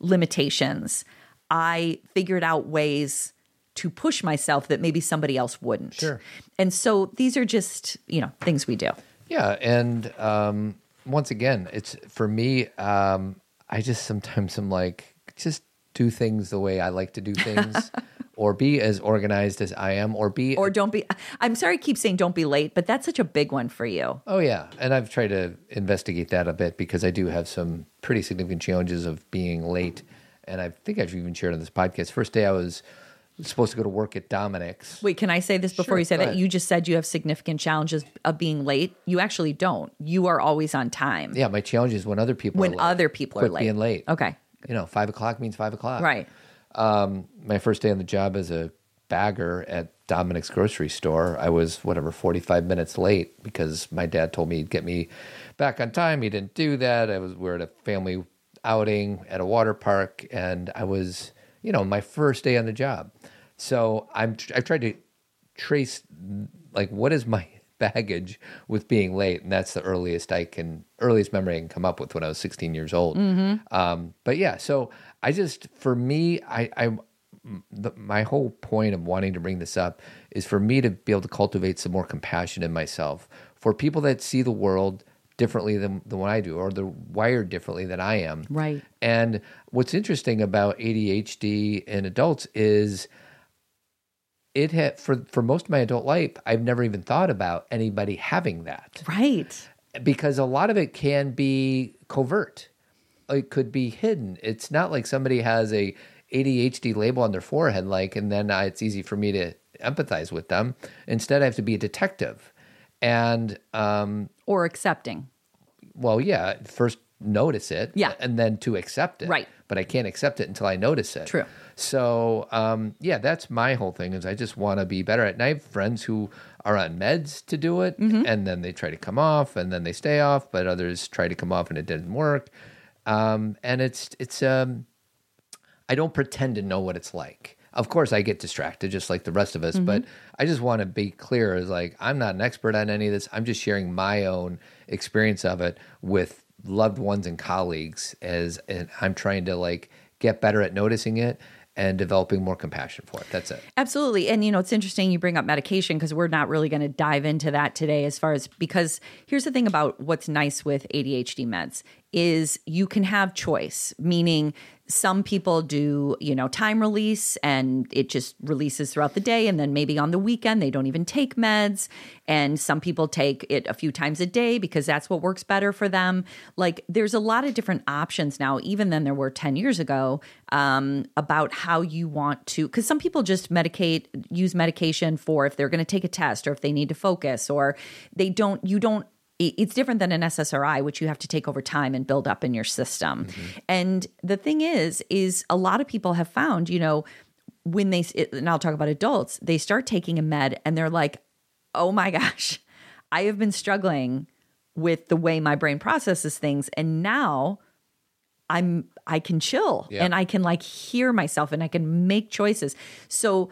limitations, I figured out ways to push myself that maybe somebody else wouldn't. Sure. And so these are just, you know, things we do. Yeah, and um, once again, it's for me. Um, I just sometimes am like, just do things the way I like to do things, <laughs> or be as organized as I am, or be Or don't be, I'm sorry, I keep saying don't be late, but that's such a big one for you. Oh yeah, and I've tried to investigate that a bit because I do have some pretty significant challenges of being late, and I think I've even shared on this podcast. First day I was supposed to go to work at Dominick's. Wait, can I say this before Sure, you say that? You just said you have significant challenges of being late. You actually don't. You are always on time. Yeah, my challenge is when other people When are late. other people are late. being late. Okay. you know, five o'clock means five o'clock. Right. My first day on the job as a bagger at Dominick's grocery store, I was whatever 45 minutes late because my dad told me he'd get me back on time. He didn't do that. I was we are at a family outing at a water park and I was, you know, my first day on the job. So I'm I tried to trace like what is my <laughs> baggage with being late and that's the earliest i can earliest memory i can come up with when i was 16 years old um, but yeah so i just for me i i the, my whole point of wanting to bring this up is for me to be able to cultivate some more compassion in myself for people that see the world differently than, than what I do, or they're wired differently than I am. Right. And what's interesting about ADHD in adults is it had for for most of my adult life, I've never even thought about anybody having that Right. because a lot of it can be covert. It could be hidden. It's not like somebody has a ADHD label on their forehead, like, and then uh, it's easy for me to empathize with them. Instead, I have to be a detective. And, um, Or accepting. well, yeah, first notice it, Yeah. and then to accept it, Right. But I can't accept it until I notice it. True. So, um, yeah, that's my whole thing is I just want to be better at. And I have friends who are on meds to do it, Mm-hmm. and then they try to come off, and then they stay off, but others try to come off and it didn't work. Um, and it's it's um, I don't pretend to know what it's like. Of course, I get distracted just like the rest of us, Mm-hmm. but I just want to be clear as like I'm not an expert on any of this. I'm just sharing my own experience of it with loved ones and colleagues as and I'm trying to like get better at noticing it and developing more compassion for it. That's it. Absolutely. And you know, it's interesting you bring up medication because we're not really going to dive into that today as far as because here's the thing about what's nice with ADHD meds is you can have choice, meaning some people do, you know, time release and it just releases throughout the day and then maybe on the weekend they don't even take meds and some people take it a few times a day because that's what works better for them. Like there's a lot of different options now even than there were 10 years ago um, about how you want to because some people just medicate use medication for if they're going to take a test or if they need to focus or they don't you don't it's different than an SSRI, which you have to take over time and build up in your system. Mm-hmm. And the thing is, is a lot of people have found, you know, when they, and I'll talk about adults, they start taking a med and they're like, oh my <laughs> gosh, I have been struggling with the way my brain processes things. And now I'm I can chill Yeah. and I can like hear myself and I can make choices. So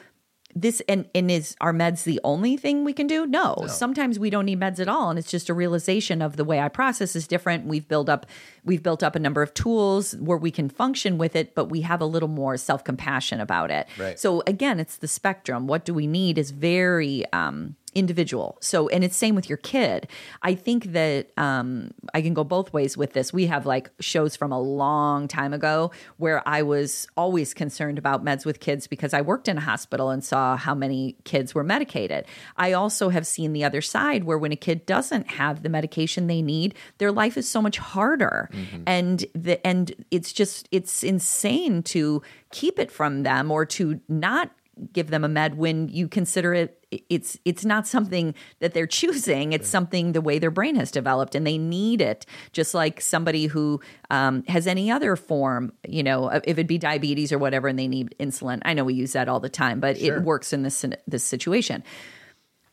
this and and is our meds the only thing we can do? No. Sometimes we don't need meds at all and it's just a realization of the way I process is different. We've built up we've built up a number of tools where we can function with it, but we have a little more self-compassion about it. Right. So again, it's the spectrum. What do we need is very um individual. So, and it's same with your kid. I think that um, I can go both ways with this. We have like shows from a long time ago where I was always concerned about meds with kids because I worked in a hospital and saw how many kids were medicated. I also have seen the other side where when a kid doesn't have the medication they need, their life is so much harder, and the and it's just it's insane to keep it from them or to not give them a med when you consider it it's it's not something that they're choosing. It's something the way their brain has developed and they need it just like somebody who um, has any other form you know if it'd be diabetes or whatever and they need insulin. I know we use that all the time but it works in this this situation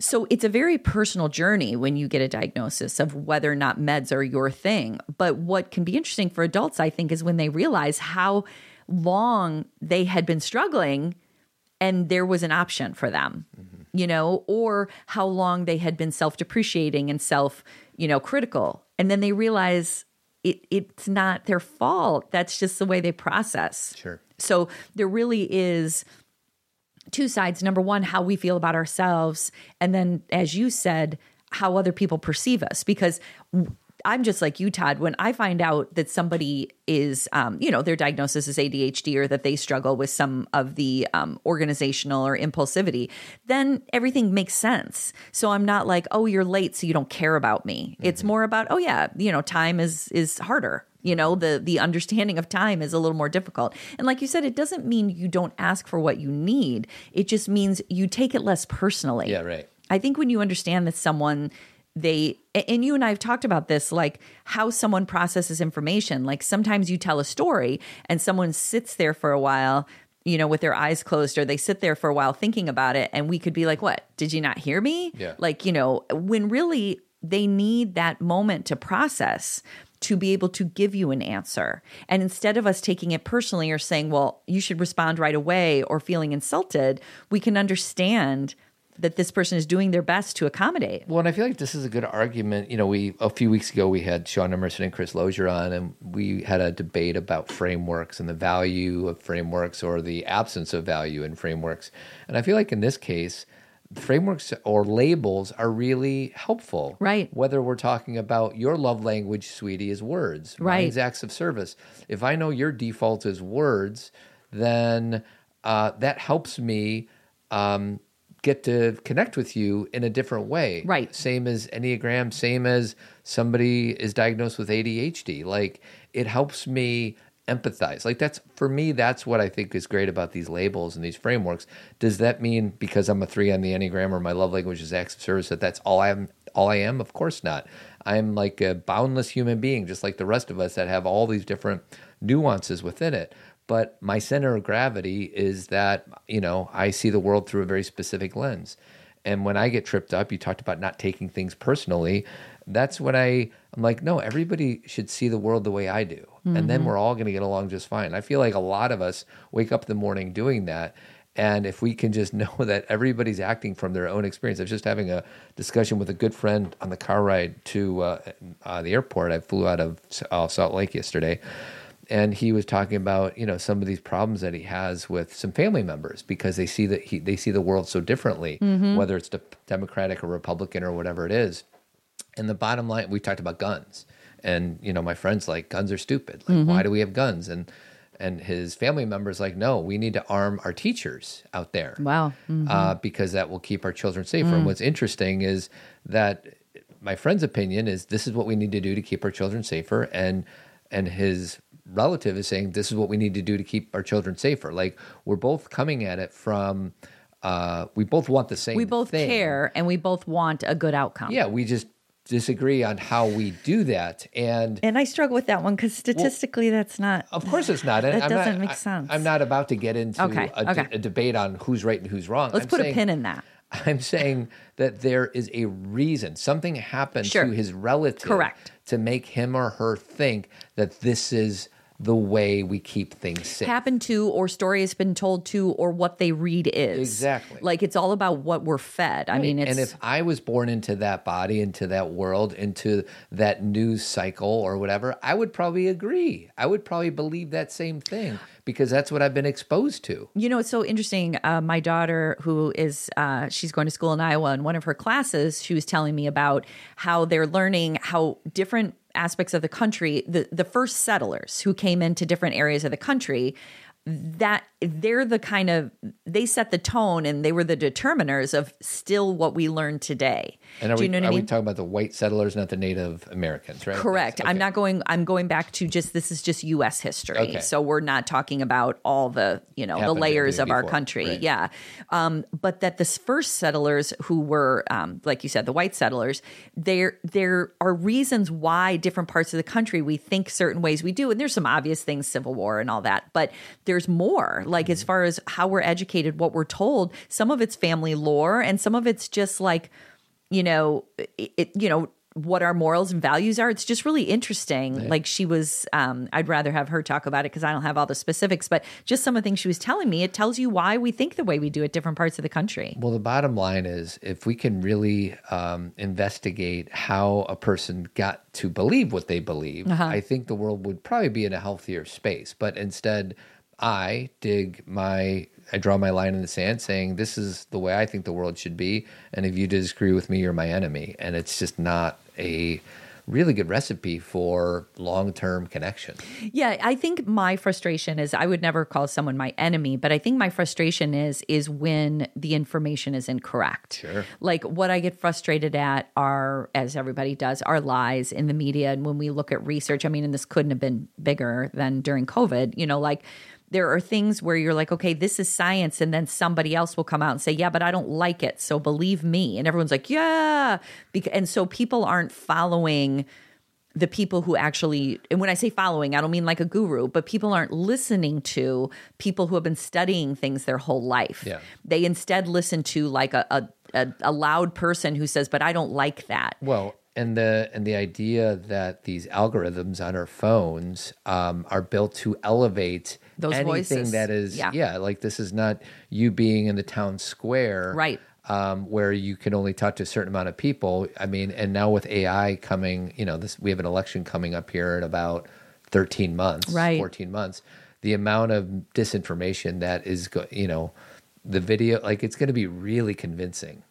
so it's a very personal journey when you get a diagnosis of whether or not meds are your thing. But what can be interesting for adults, I think, is when they realize how long they had been struggling and there was an option for them, mm-hmm. you know, or how long they had been self depreciating and self, you know, critical. And then they realize it, it's not their fault. That's just the way they process. Sure. So there really is two sides. Number one, how we feel about ourselves. And then, as you said, how other people perceive us. Because I'm just like you, Todd. When I find out that somebody is, um, you know, their diagnosis is ADHD or that they struggle with some of the um, organizational or impulsivity, then everything makes sense. So I'm not like, oh, you're late, so you don't care about me. It's more about, oh yeah, you know, time is is harder you know the the understanding of time is a little more difficult. And like you said it doesn't mean you don't ask for what you need. It just means you take it less personally. Yeah, right. i think when you understand that someone they and you and I have talked about this like how someone processes information. Like sometimes you tell a story and someone sits there for a while you know with their eyes closed or they sit there for a while thinking about it. And we could be like what? Did you not hear me? Yeah. like you know when really they need that moment to process to be able to give you an answer. And instead of us taking it personally or saying, well, you should respond right away or feeling insulted, we can understand that this person is doing their best to accommodate. Well, and I feel like this is a good argument. You know, we a few weeks ago we had Sean Emerson and Chris Lozier on, and we had a debate about frameworks and the value of frameworks or the absence of value in frameworks. And I feel like in this case, frameworks or labels are really helpful. Right. Whether we're talking about your love language, sweetie, is words. Right. Mine's acts of service. If I know your default is words, then uh, that helps me um, get to connect with you in a different way. Right. Same as Enneagram, same as somebody is diagnosed with ADHD. Like it helps me empathize. Like that's for me, that's what I think is great about these labels and these frameworks. Does that mean because I'm a three on the Enneagram or my love language is acts of service that that's all I am all I am? Of course not. I'm like a boundless human being, just like the rest of us that have all these different nuances within it. But my center of gravity is that, you know, I see the world through a very specific lens. And when I get tripped up, you talked about not taking things personally. That's when I, I'm like, no, everybody should see the world the way I do. And then we're all going to get along just fine. I feel like a lot of us wake up in the morning doing that. And if we can just <laughs> know that everybody's acting from their own experience, I was just having a discussion with a good friend on the car ride to uh, uh, the airport. I flew out of uh, Salt Lake yesterday and he was talking about you know some of these problems that he has with some family members because they see that he they see the world so differently whether it's de- democratic or republican or whatever it is and the bottom line we talked about guns and you know my friends like guns are stupid like why do we have guns and and his family members like no we need to arm our teachers out there Wow. uh, because that will keep our children safer. And what's interesting is that my friend's opinion is this is what we need to do to keep our children safer, and and his relative is saying this is what we need to do to keep our children safer. Like we're both coming at it from, uh, we both want the same. We both thing. care and we both want a good outcome. Yeah, we just disagree on how we do that. And And I struggle with that one because statistically, that's not. of course, it's not. That I'm doesn't not, make I- sense. I'm not about to get into Okay, a, okay. a debate on who's right and who's wrong. Let's I'm put a pin in that. <laughs> I'm saying that there is a reason. Something happened Sure. to his relative Correct. to make him or her think that this is the way we keep things safe. happened to or story has been told to or what they read is Exactly. like it's all about what we're fed i mean it's and if I was born into that body, into that world, into that news cycle or whatever, I would probably agree. I would probably believe that same thing because that's what I've been exposed to. You know, it's so interesting. Uh, my daughter, who is, uh, she's going to school in Iowa, in one of her classes, she was telling me about how they're learning how different aspects of the country, the, the first settlers who came into different areas of the country, that they're the kind of they set the tone and they were the determiners of still what we learn today. And are, Do you we, know what are I we talking about the white settlers, not the Native Americans, right? Correct. Yes, I'm not going. I'm going back to just this is just U.S. history. Okay. So we're not talking about all the you know Happened the layers of our country. right. Yeah. Um, but that the first settlers who were, um, like you said, the white settlers, there there are reasons why different parts of the country we think certain ways we do, and there's some obvious things, Civil War and all that. But there's more. Like as far as how we're educated, what we're told. Some of it's family lore, and some of it's just like you know it, it you know what our morals and values are it's just really interesting like she was um i'd rather have her talk about it because i don't have all the specifics but just some of the things she was telling me it tells you why we think the way we do at different parts of the country Well, the bottom line is if we can really um, investigate how a person got to believe what they believe, Uh-huh. I think the world would probably be in a healthier space. But instead, I dig my, I draw my line in the sand saying, this is the way I think the world should be. And if you disagree with me, you're my enemy. And it's just not a really good recipe for long term connection. Yeah, I think my frustration is I would never call someone my enemy, but I think my frustration is is when the information is incorrect. Sure. Like what I get frustrated at are as everybody does are lies in the media and when we look at research, I mean and this couldn't have been bigger than during COVID, you know, like there are things where you're like, okay, this is science, and then somebody else will come out and say, yeah, but I don't like it, so believe me, and everyone's like, yeah, and so people aren't following the people who actually and when i say following i don't mean like a guru but people aren't listening to people who have been studying things their whole life. Yeah. they instead listen to like a, a, a, a loud person who says but i don't like that. Well, and the and the idea that these algorithms on our phones um, are built to elevate Those anything voices. that is Yeah. like this is not you being in the town square Right. um, where you can only talk to a certain amount of people i mean and now with ai coming you know this we have an election coming up here in about 13 months Right. 14 months the amount of disinformation that is go- you know the video like it's going to be really convincing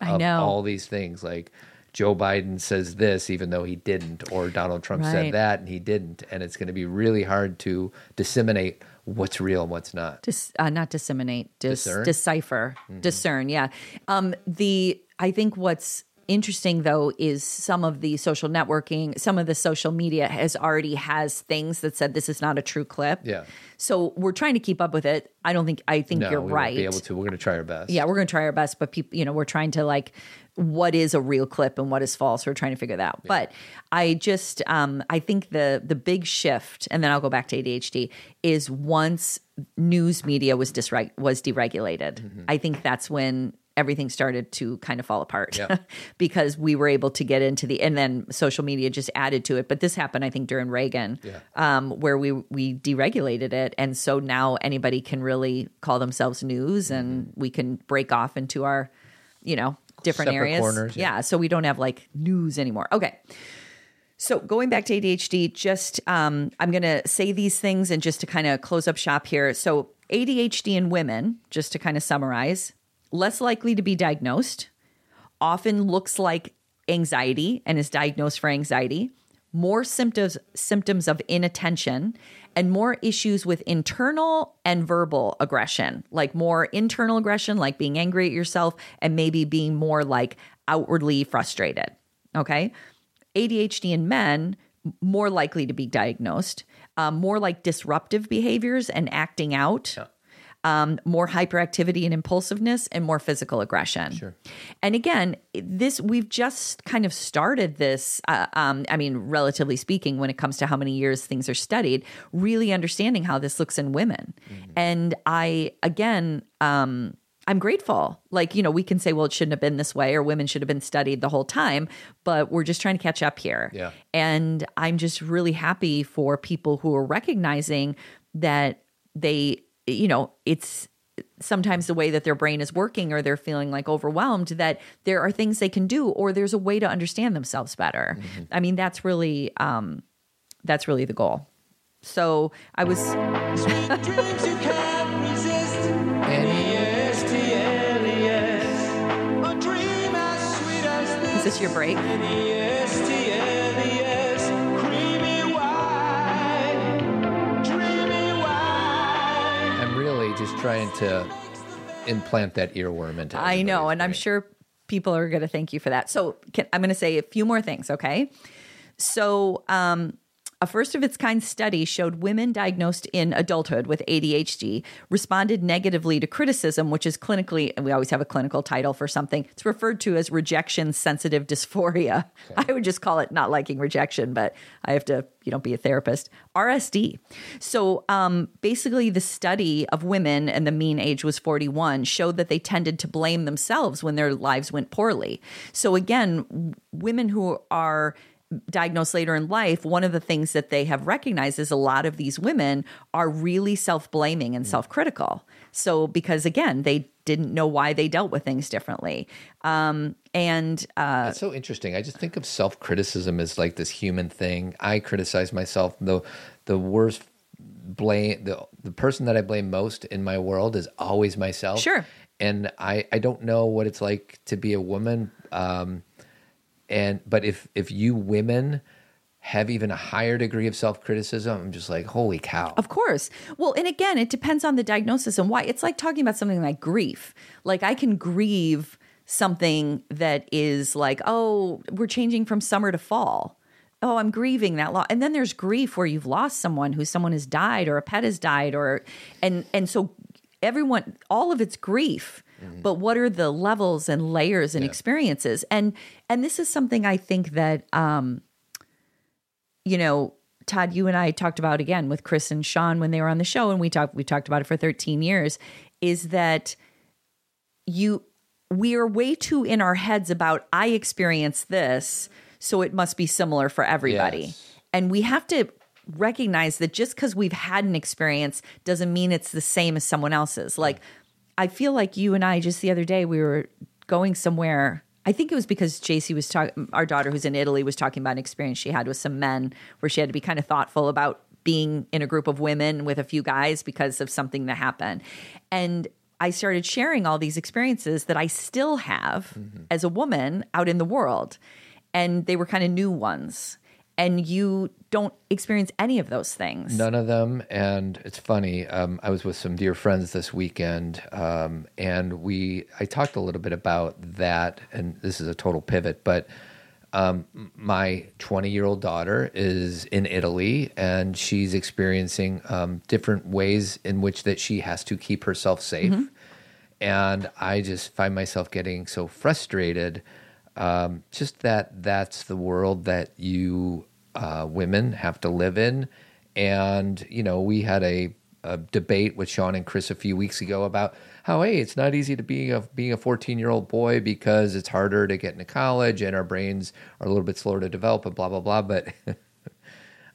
I of know. all these things like Joe Biden says this even though he didn't or Donald Trump Right. said that and he didn't and it's going to be really hard to disseminate what's real and what's not. dis, uh, not disseminate dis, Discern? decipher Mm-hmm. discern yeah um the i think what's interesting though is some of the social networking some of the social media has already has things that said this is not a true clip. Yeah. so we're trying to keep up with it. I don't think i think No, you're we right won't be able to. We're going to try our best. yeah we're going to try our best but people you know we're trying to like what is a real clip and what is false we're trying to figure that out. But i just um i think the the big shift and then i'll go back to adhd is once news media was disreg- was deregulated. I think that's when everything started to kind of fall apart Yeah. <laughs> because we were able to get into the and then social media just added to it but this happened i think during reagan Yeah. um, where we we deregulated it and so now anybody can really call themselves news and we can break off into our you know different Separate areas corners, yeah. yeah. so we don't have like news anymore okay so going back to ADHD, just um, I'm going to say these things and just to kind of close up shop here. So ADHD in women, just to kind of summarize, less likely to be diagnosed, often looks like anxiety and is diagnosed for anxiety, more symptoms symptoms of inattention, and more issues with internal and verbal aggression, like more internal aggression, like being angry at yourself, and maybe being more like outwardly frustrated. Okay. ADHD in men, more likely to be diagnosed, um, more like disruptive behaviors and acting out. Um, more hyperactivity and impulsiveness, and more physical aggression. Sure. And again, this we've just kind of started this. Uh, um, I mean, relatively speaking, when it comes to how many years things are studied, really understanding how this looks in women. And I again. Um, I'm grateful. Like, you know, we can say, well, it shouldn't have been this way or women should have been studied the whole time, but we're just trying to catch up here. Yeah. And I'm just really happy for people who are recognizing that they, you know, it's sometimes the way that their brain is working or they're feeling like overwhelmed that there are things they can do or there's a way to understand themselves better. I mean, that's really um that's really the goal. So, I was <laughs> Is this your break? Just trying to implant that earworm into. I know, and I'm sure people are going to thank you for that. So can, I'm going to say a few more things, okay? So, um, a first of its kind study showed women diagnosed in adulthood with ADHD responded negatively to criticism, which is clinically, and we always have a clinical title for something. It's referred to as rejection sensitive dysphoria. I would just call it not liking rejection, but I have to, you know, be a therapist. RSD. So um, basically, the study of women, and the mean age was 41, showed that they tended to blame themselves when their lives went poorly. So again, women who are diagnosed later in life, one of the things that they have recognized is a lot of these women are really self blaming and self critical. So, because again, they didn't know why they dealt with things differently. Um, and uh, That's so interesting. I just think of self criticism as like this human thing. I criticize myself. The the worst blame the the person that I blame most in my world is always myself. Sure. And I I don't know what it's like to be a woman. Um, and but if if you women have even a higher degree of self criticism, I'm just like, holy cow. Of course. Well, and again, it depends on the diagnosis and why. It's like talking about something like grief. Like I can grieve something that is like, oh, we're changing from summer to fall. Oh, I'm grieving that loss. And then there's grief where you've lost someone who someone has died or a pet has died or and and so everyone all of it's grief. But what are the levels and layers and experiences? And and this is something I think that um you know, Todd, you and I talked about again with Chris and Sean when they were on the show, and we talked we talked about it for 13 years, is that you we are way too in our heads about I experienced this, so it must be similar for everybody. Yes. And we have to recognize that just because we've had an experience doesn't mean it's the same as someone else's. Like I feel like you and I just the other day we were going somewhere. I think it was because JC was talking. Our daughter, who's in Italy, was talking about an experience she had with some men, where she had to be kind of thoughtful about being in a group of women with a few guys because of something that happened. And I started sharing all these experiences that I still have mm-hmm. as a woman out in the world, and they were kind of new ones. And you don't experience any of those things. None of them. And it's funny. Um, I was with some dear friends this weekend, um, and we I talked a little bit about that. And this is a total pivot, but um, my 20 year old daughter is in Italy, and she's experiencing um, different ways in which that she has to keep herself safe. And I just find myself getting so frustrated. Um, just that that's the world that you uh, women have to live in. And, you know, we had a, a debate with Sean and Chris a few weeks ago about how, hey, it's not easy to be a, being a 14 year old boy because it's harder to get into college and our brains are a little bit slower to develop and blah, blah, blah. But <laughs>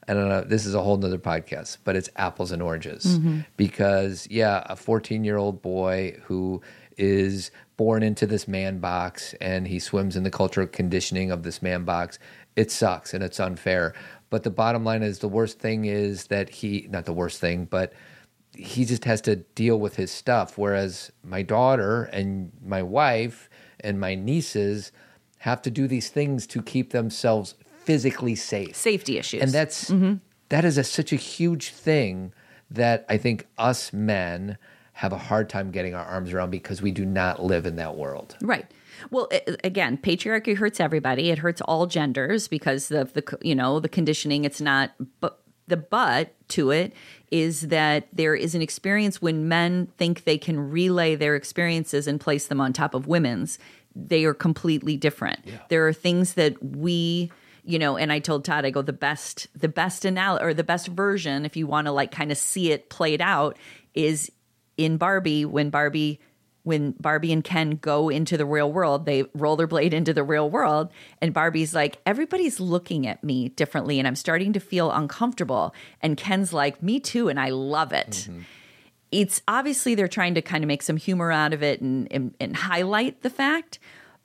I don't know. This is a whole nother podcast, but it's apples and oranges because, yeah, a 14 year old boy who is born into this man box and he swims in the cultural conditioning of this man box, it sucks and it's unfair. But the bottom line is the worst thing is that he, not the worst thing, but he just has to deal with his stuff. Whereas my daughter and my wife and my nieces have to do these things to keep themselves physically safe Safety issues. and that's mm-hmm. that is a, such a huge thing that I think us men have a hard time getting our arms around because we do not live in that world. Right. Well, a- again, patriarchy hurts everybody. It hurts all genders because of the you know the conditioning. It's not, but the but to it is that there is an experience when men think they can relay their experiences and place them on top of women's. They are completely different. There are things that we you know and i told todd i go the best the best anal or the best version if you want to like kind of see it played out is in barbie when barbie when barbie and ken go into the real world they rollerblade into the real world and barbie's like everybody's looking at me differently and i'm starting to feel uncomfortable. And ken's like me too and i love it. Mm-hmm. It's obviously they're trying to kind of make some humor out of it and, and, and highlight the fact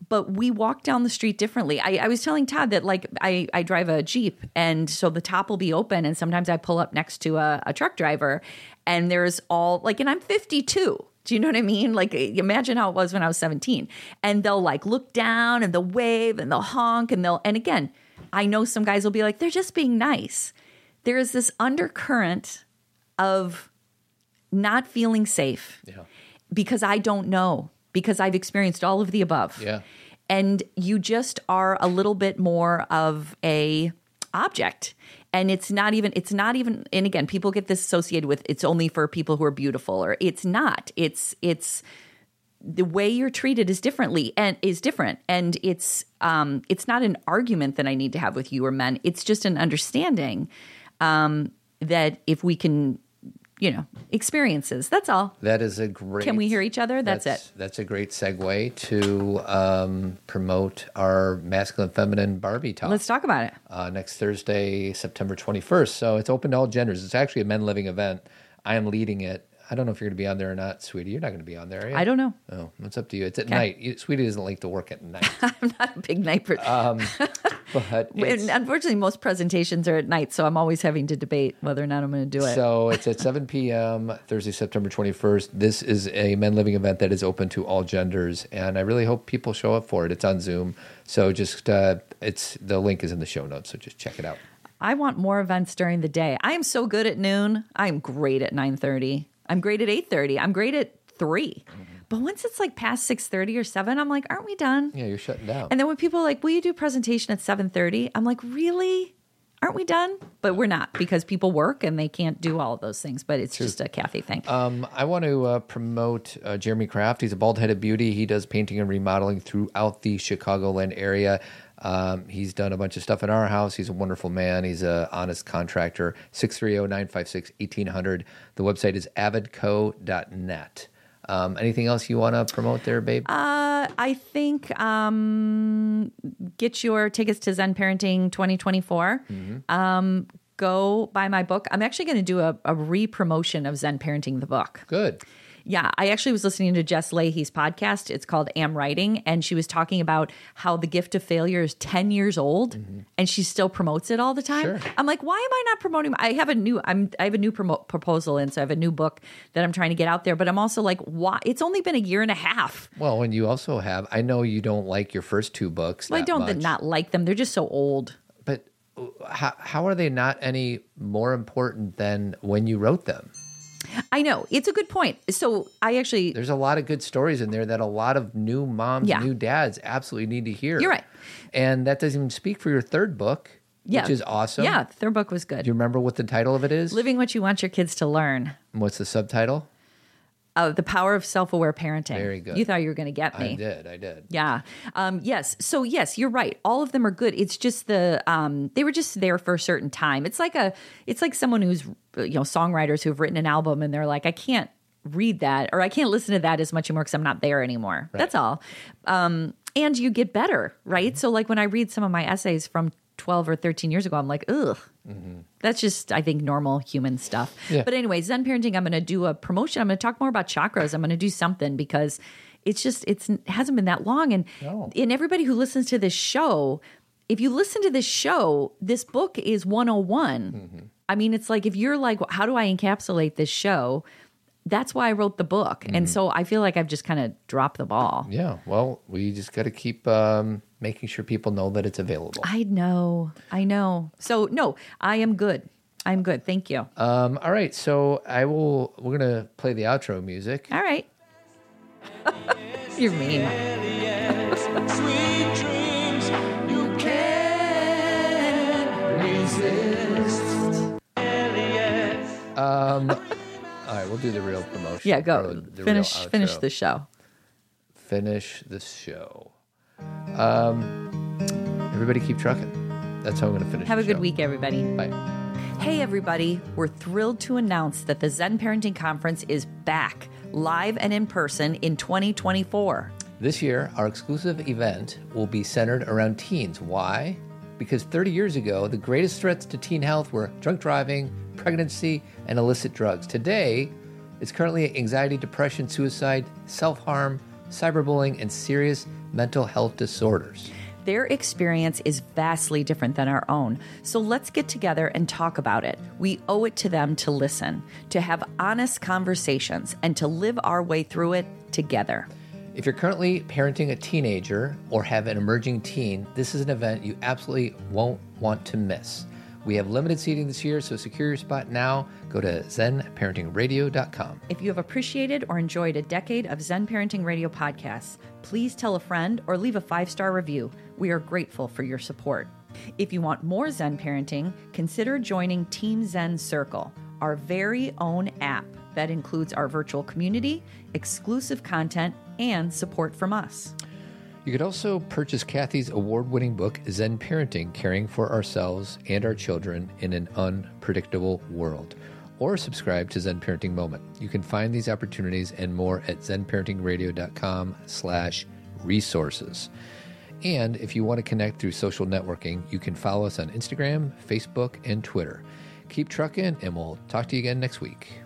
but we walk down the street differently. I, I was telling Todd that like I, I drive a Jeep and so the top will be open and sometimes I pull up next to a, a truck driver and there's all like and I'm 52. Do you know what I mean? Like eh, imagine how it was when I was 17. And they'll like look down and they'll wave and they'll honk and they'll and again, I know some guys will be like, they're just being nice. There is this undercurrent of not feeling safe Yeah. because I don't know, because I've experienced all of the above. Yeah. And you just are a little bit more of a object. And it's not even, it's not even, and again, people get this associated with it's only for people who are beautiful, or it's not. It's, it's, the way you're treated is differently and is different and it's um it's not an argument that i need to have with you or men it's just an understanding um that if we can you know experiences that's all That is a great. Can we hear each other? That's it. That's a great segue to um, promote our masculine, feminine Barbie talk. let's talk about it uh, next Thursday, September 21st. So it's open to all genders. It's actually a men living event. I am leading it. I don't know if you're going to be on there or not, sweetie. You're not going to be on there, are you? i don't know Oh, it's up to you. It's at night. You, sweetie doesn't like to work at night. <laughs> i'm not a big night person <laughs> but it's, unfortunately most presentations are at night so i'm always having to debate whether or not i'm going to do it so it's at 7 <laughs> p.m. Thursday, September 21st. This is a men living event that is open to all genders, and I really hope people show up for it. It's on Zoom, so just uh, it's the link is in the show notes, so just check it out. I want more events during the day. I am so good at noon. I'm great at 9:30. I'm great at 8:30. I'm great at 3. But once it's like past 6:30 or 7, I'm like, aren't we done? Yeah, you're shutting down. And then when people are like, "Will you do presentation at 7:30?" I'm like, "Really? Aren't we done?" But we're not because people work and they can't do all of those things, but it's just a Cathy thing. Um, I want to uh, promote uh, Jeremy Kraft. He's a bald headed beauty. He does painting and remodeling throughout the Chicagoland area. Um, he's done a bunch of stuff in our house. He's a wonderful man. He's a honest contractor. oh, 630 956 1800. The website is avidco.net. Um, anything else you want to promote there, babe? Uh, I think um, get your tickets to Zen Parenting 2024. Um, go buy my book. I'm actually going to do a, a re promotion of Zen Parenting, the book. Good. Yeah, I actually was listening to Jess Lahey's podcast. It's called Am Writing, and she was talking about how the gift of failure is 10 years old and she still promotes it all the time. Mm-hmm. Sure. I'm like, why am I not promoting? I have a new I'm I have a new promo- proposal and so I have a new book that I'm trying to get out there, but I'm also like, why it's only been a year and a half. Well, and you also have, I know you don't like your first two books. Well, I don't much, not like them. They're just so old. But uh, how, how are they not any more important than when you wrote them? I know. It's a good point. So I actually There's a lot of good stories in there that a lot of new moms, Yeah. new dads absolutely need to hear. You're right. And that doesn't even speak for your third book, yeah. which is awesome. Yeah, the third book was good. Do you remember what the title of it is? Living what you want your kids to learn. And What's the subtitle? Uh, the power of self-aware parenting. Very good. You thought you were going to get me. I did. I did. Yeah. Um, yes. So yes, you're right. All of them are good. It's just the um, they were just there for a certain time. It's like a it's like someone who's you know songwriters who have written an album and they're like I can't read that or I can't listen to that as much anymore because I'm not there anymore. That's all. Um, and you get better, right? Mm-hmm. So like when I read some of my essays from 12 or 13 years ago, I'm like, ugh. Mm-hmm. That's just, I think, normal human stuff. Yeah. But anyway, Zen parenting, I'm going to do a promotion. I'm going to talk more about chakras. I'm going to do something because it's just, it's it hasn't been that long. And No. and everybody who listens to this show, if you listen to this show, this book is 101. Mm-hmm. I mean, it's like if you're like, how do I encapsulate this show? That's why I wrote the book. And so I feel like I've just kind of dropped the ball. Yeah. Well, we just got to keep um, making sure people know that it's available. I know. I know. So no, I am good. I'm good. Thank you. Um, all right. So I will, we're going to play the outro music. All right. <laughs> You're mean. Sweet dreams you can't resist. Do the real promotion. Yeah, go the finish finish the show. Finish the show. Um, everybody keep trucking. That's how I'm going to finish. Have a the good show. week, everybody. Bye. Hey, everybody. We're thrilled to announce that the Zen Parenting Conference is back, live and in person in 2024. This year, our exclusive event will be centered around teens. Why? Because 30 years ago, the greatest threats to teen health were drunk driving, Mm. pregnancy, and illicit drugs. Today, it's currently anxiety, depression, suicide, self harm, cyberbullying, and serious mental health disorders. Their experience is vastly different than our own. So let's get together and talk about it. We owe it to them to listen, to have honest conversations, and to live our way through it together. If you're currently parenting a teenager or have an emerging teen, this is an event you absolutely won't want to miss. We have limited seating this year, so secure your spot now. Go to zenparentingradio.com. If you have appreciated or enjoyed a decade of Zen Parenting Radio podcasts, please tell a friend or leave a five star review. We are grateful for your support. If you want more Zen parenting, consider joining Team Zen Circle, our very own app that includes our virtual community, exclusive content, and support from us. You could also purchase Cathy's award winning book, Zen Parenting Caring for Ourselves and Our Children in an Unpredictable World, or subscribe to Zen Parenting Moment. You can find these opportunities and more at zenparentingradio.com slash resources. And if you want to connect through social networking, you can follow us on Instagram, Facebook, and Twitter. Keep trucking, and we'll talk to you again next week.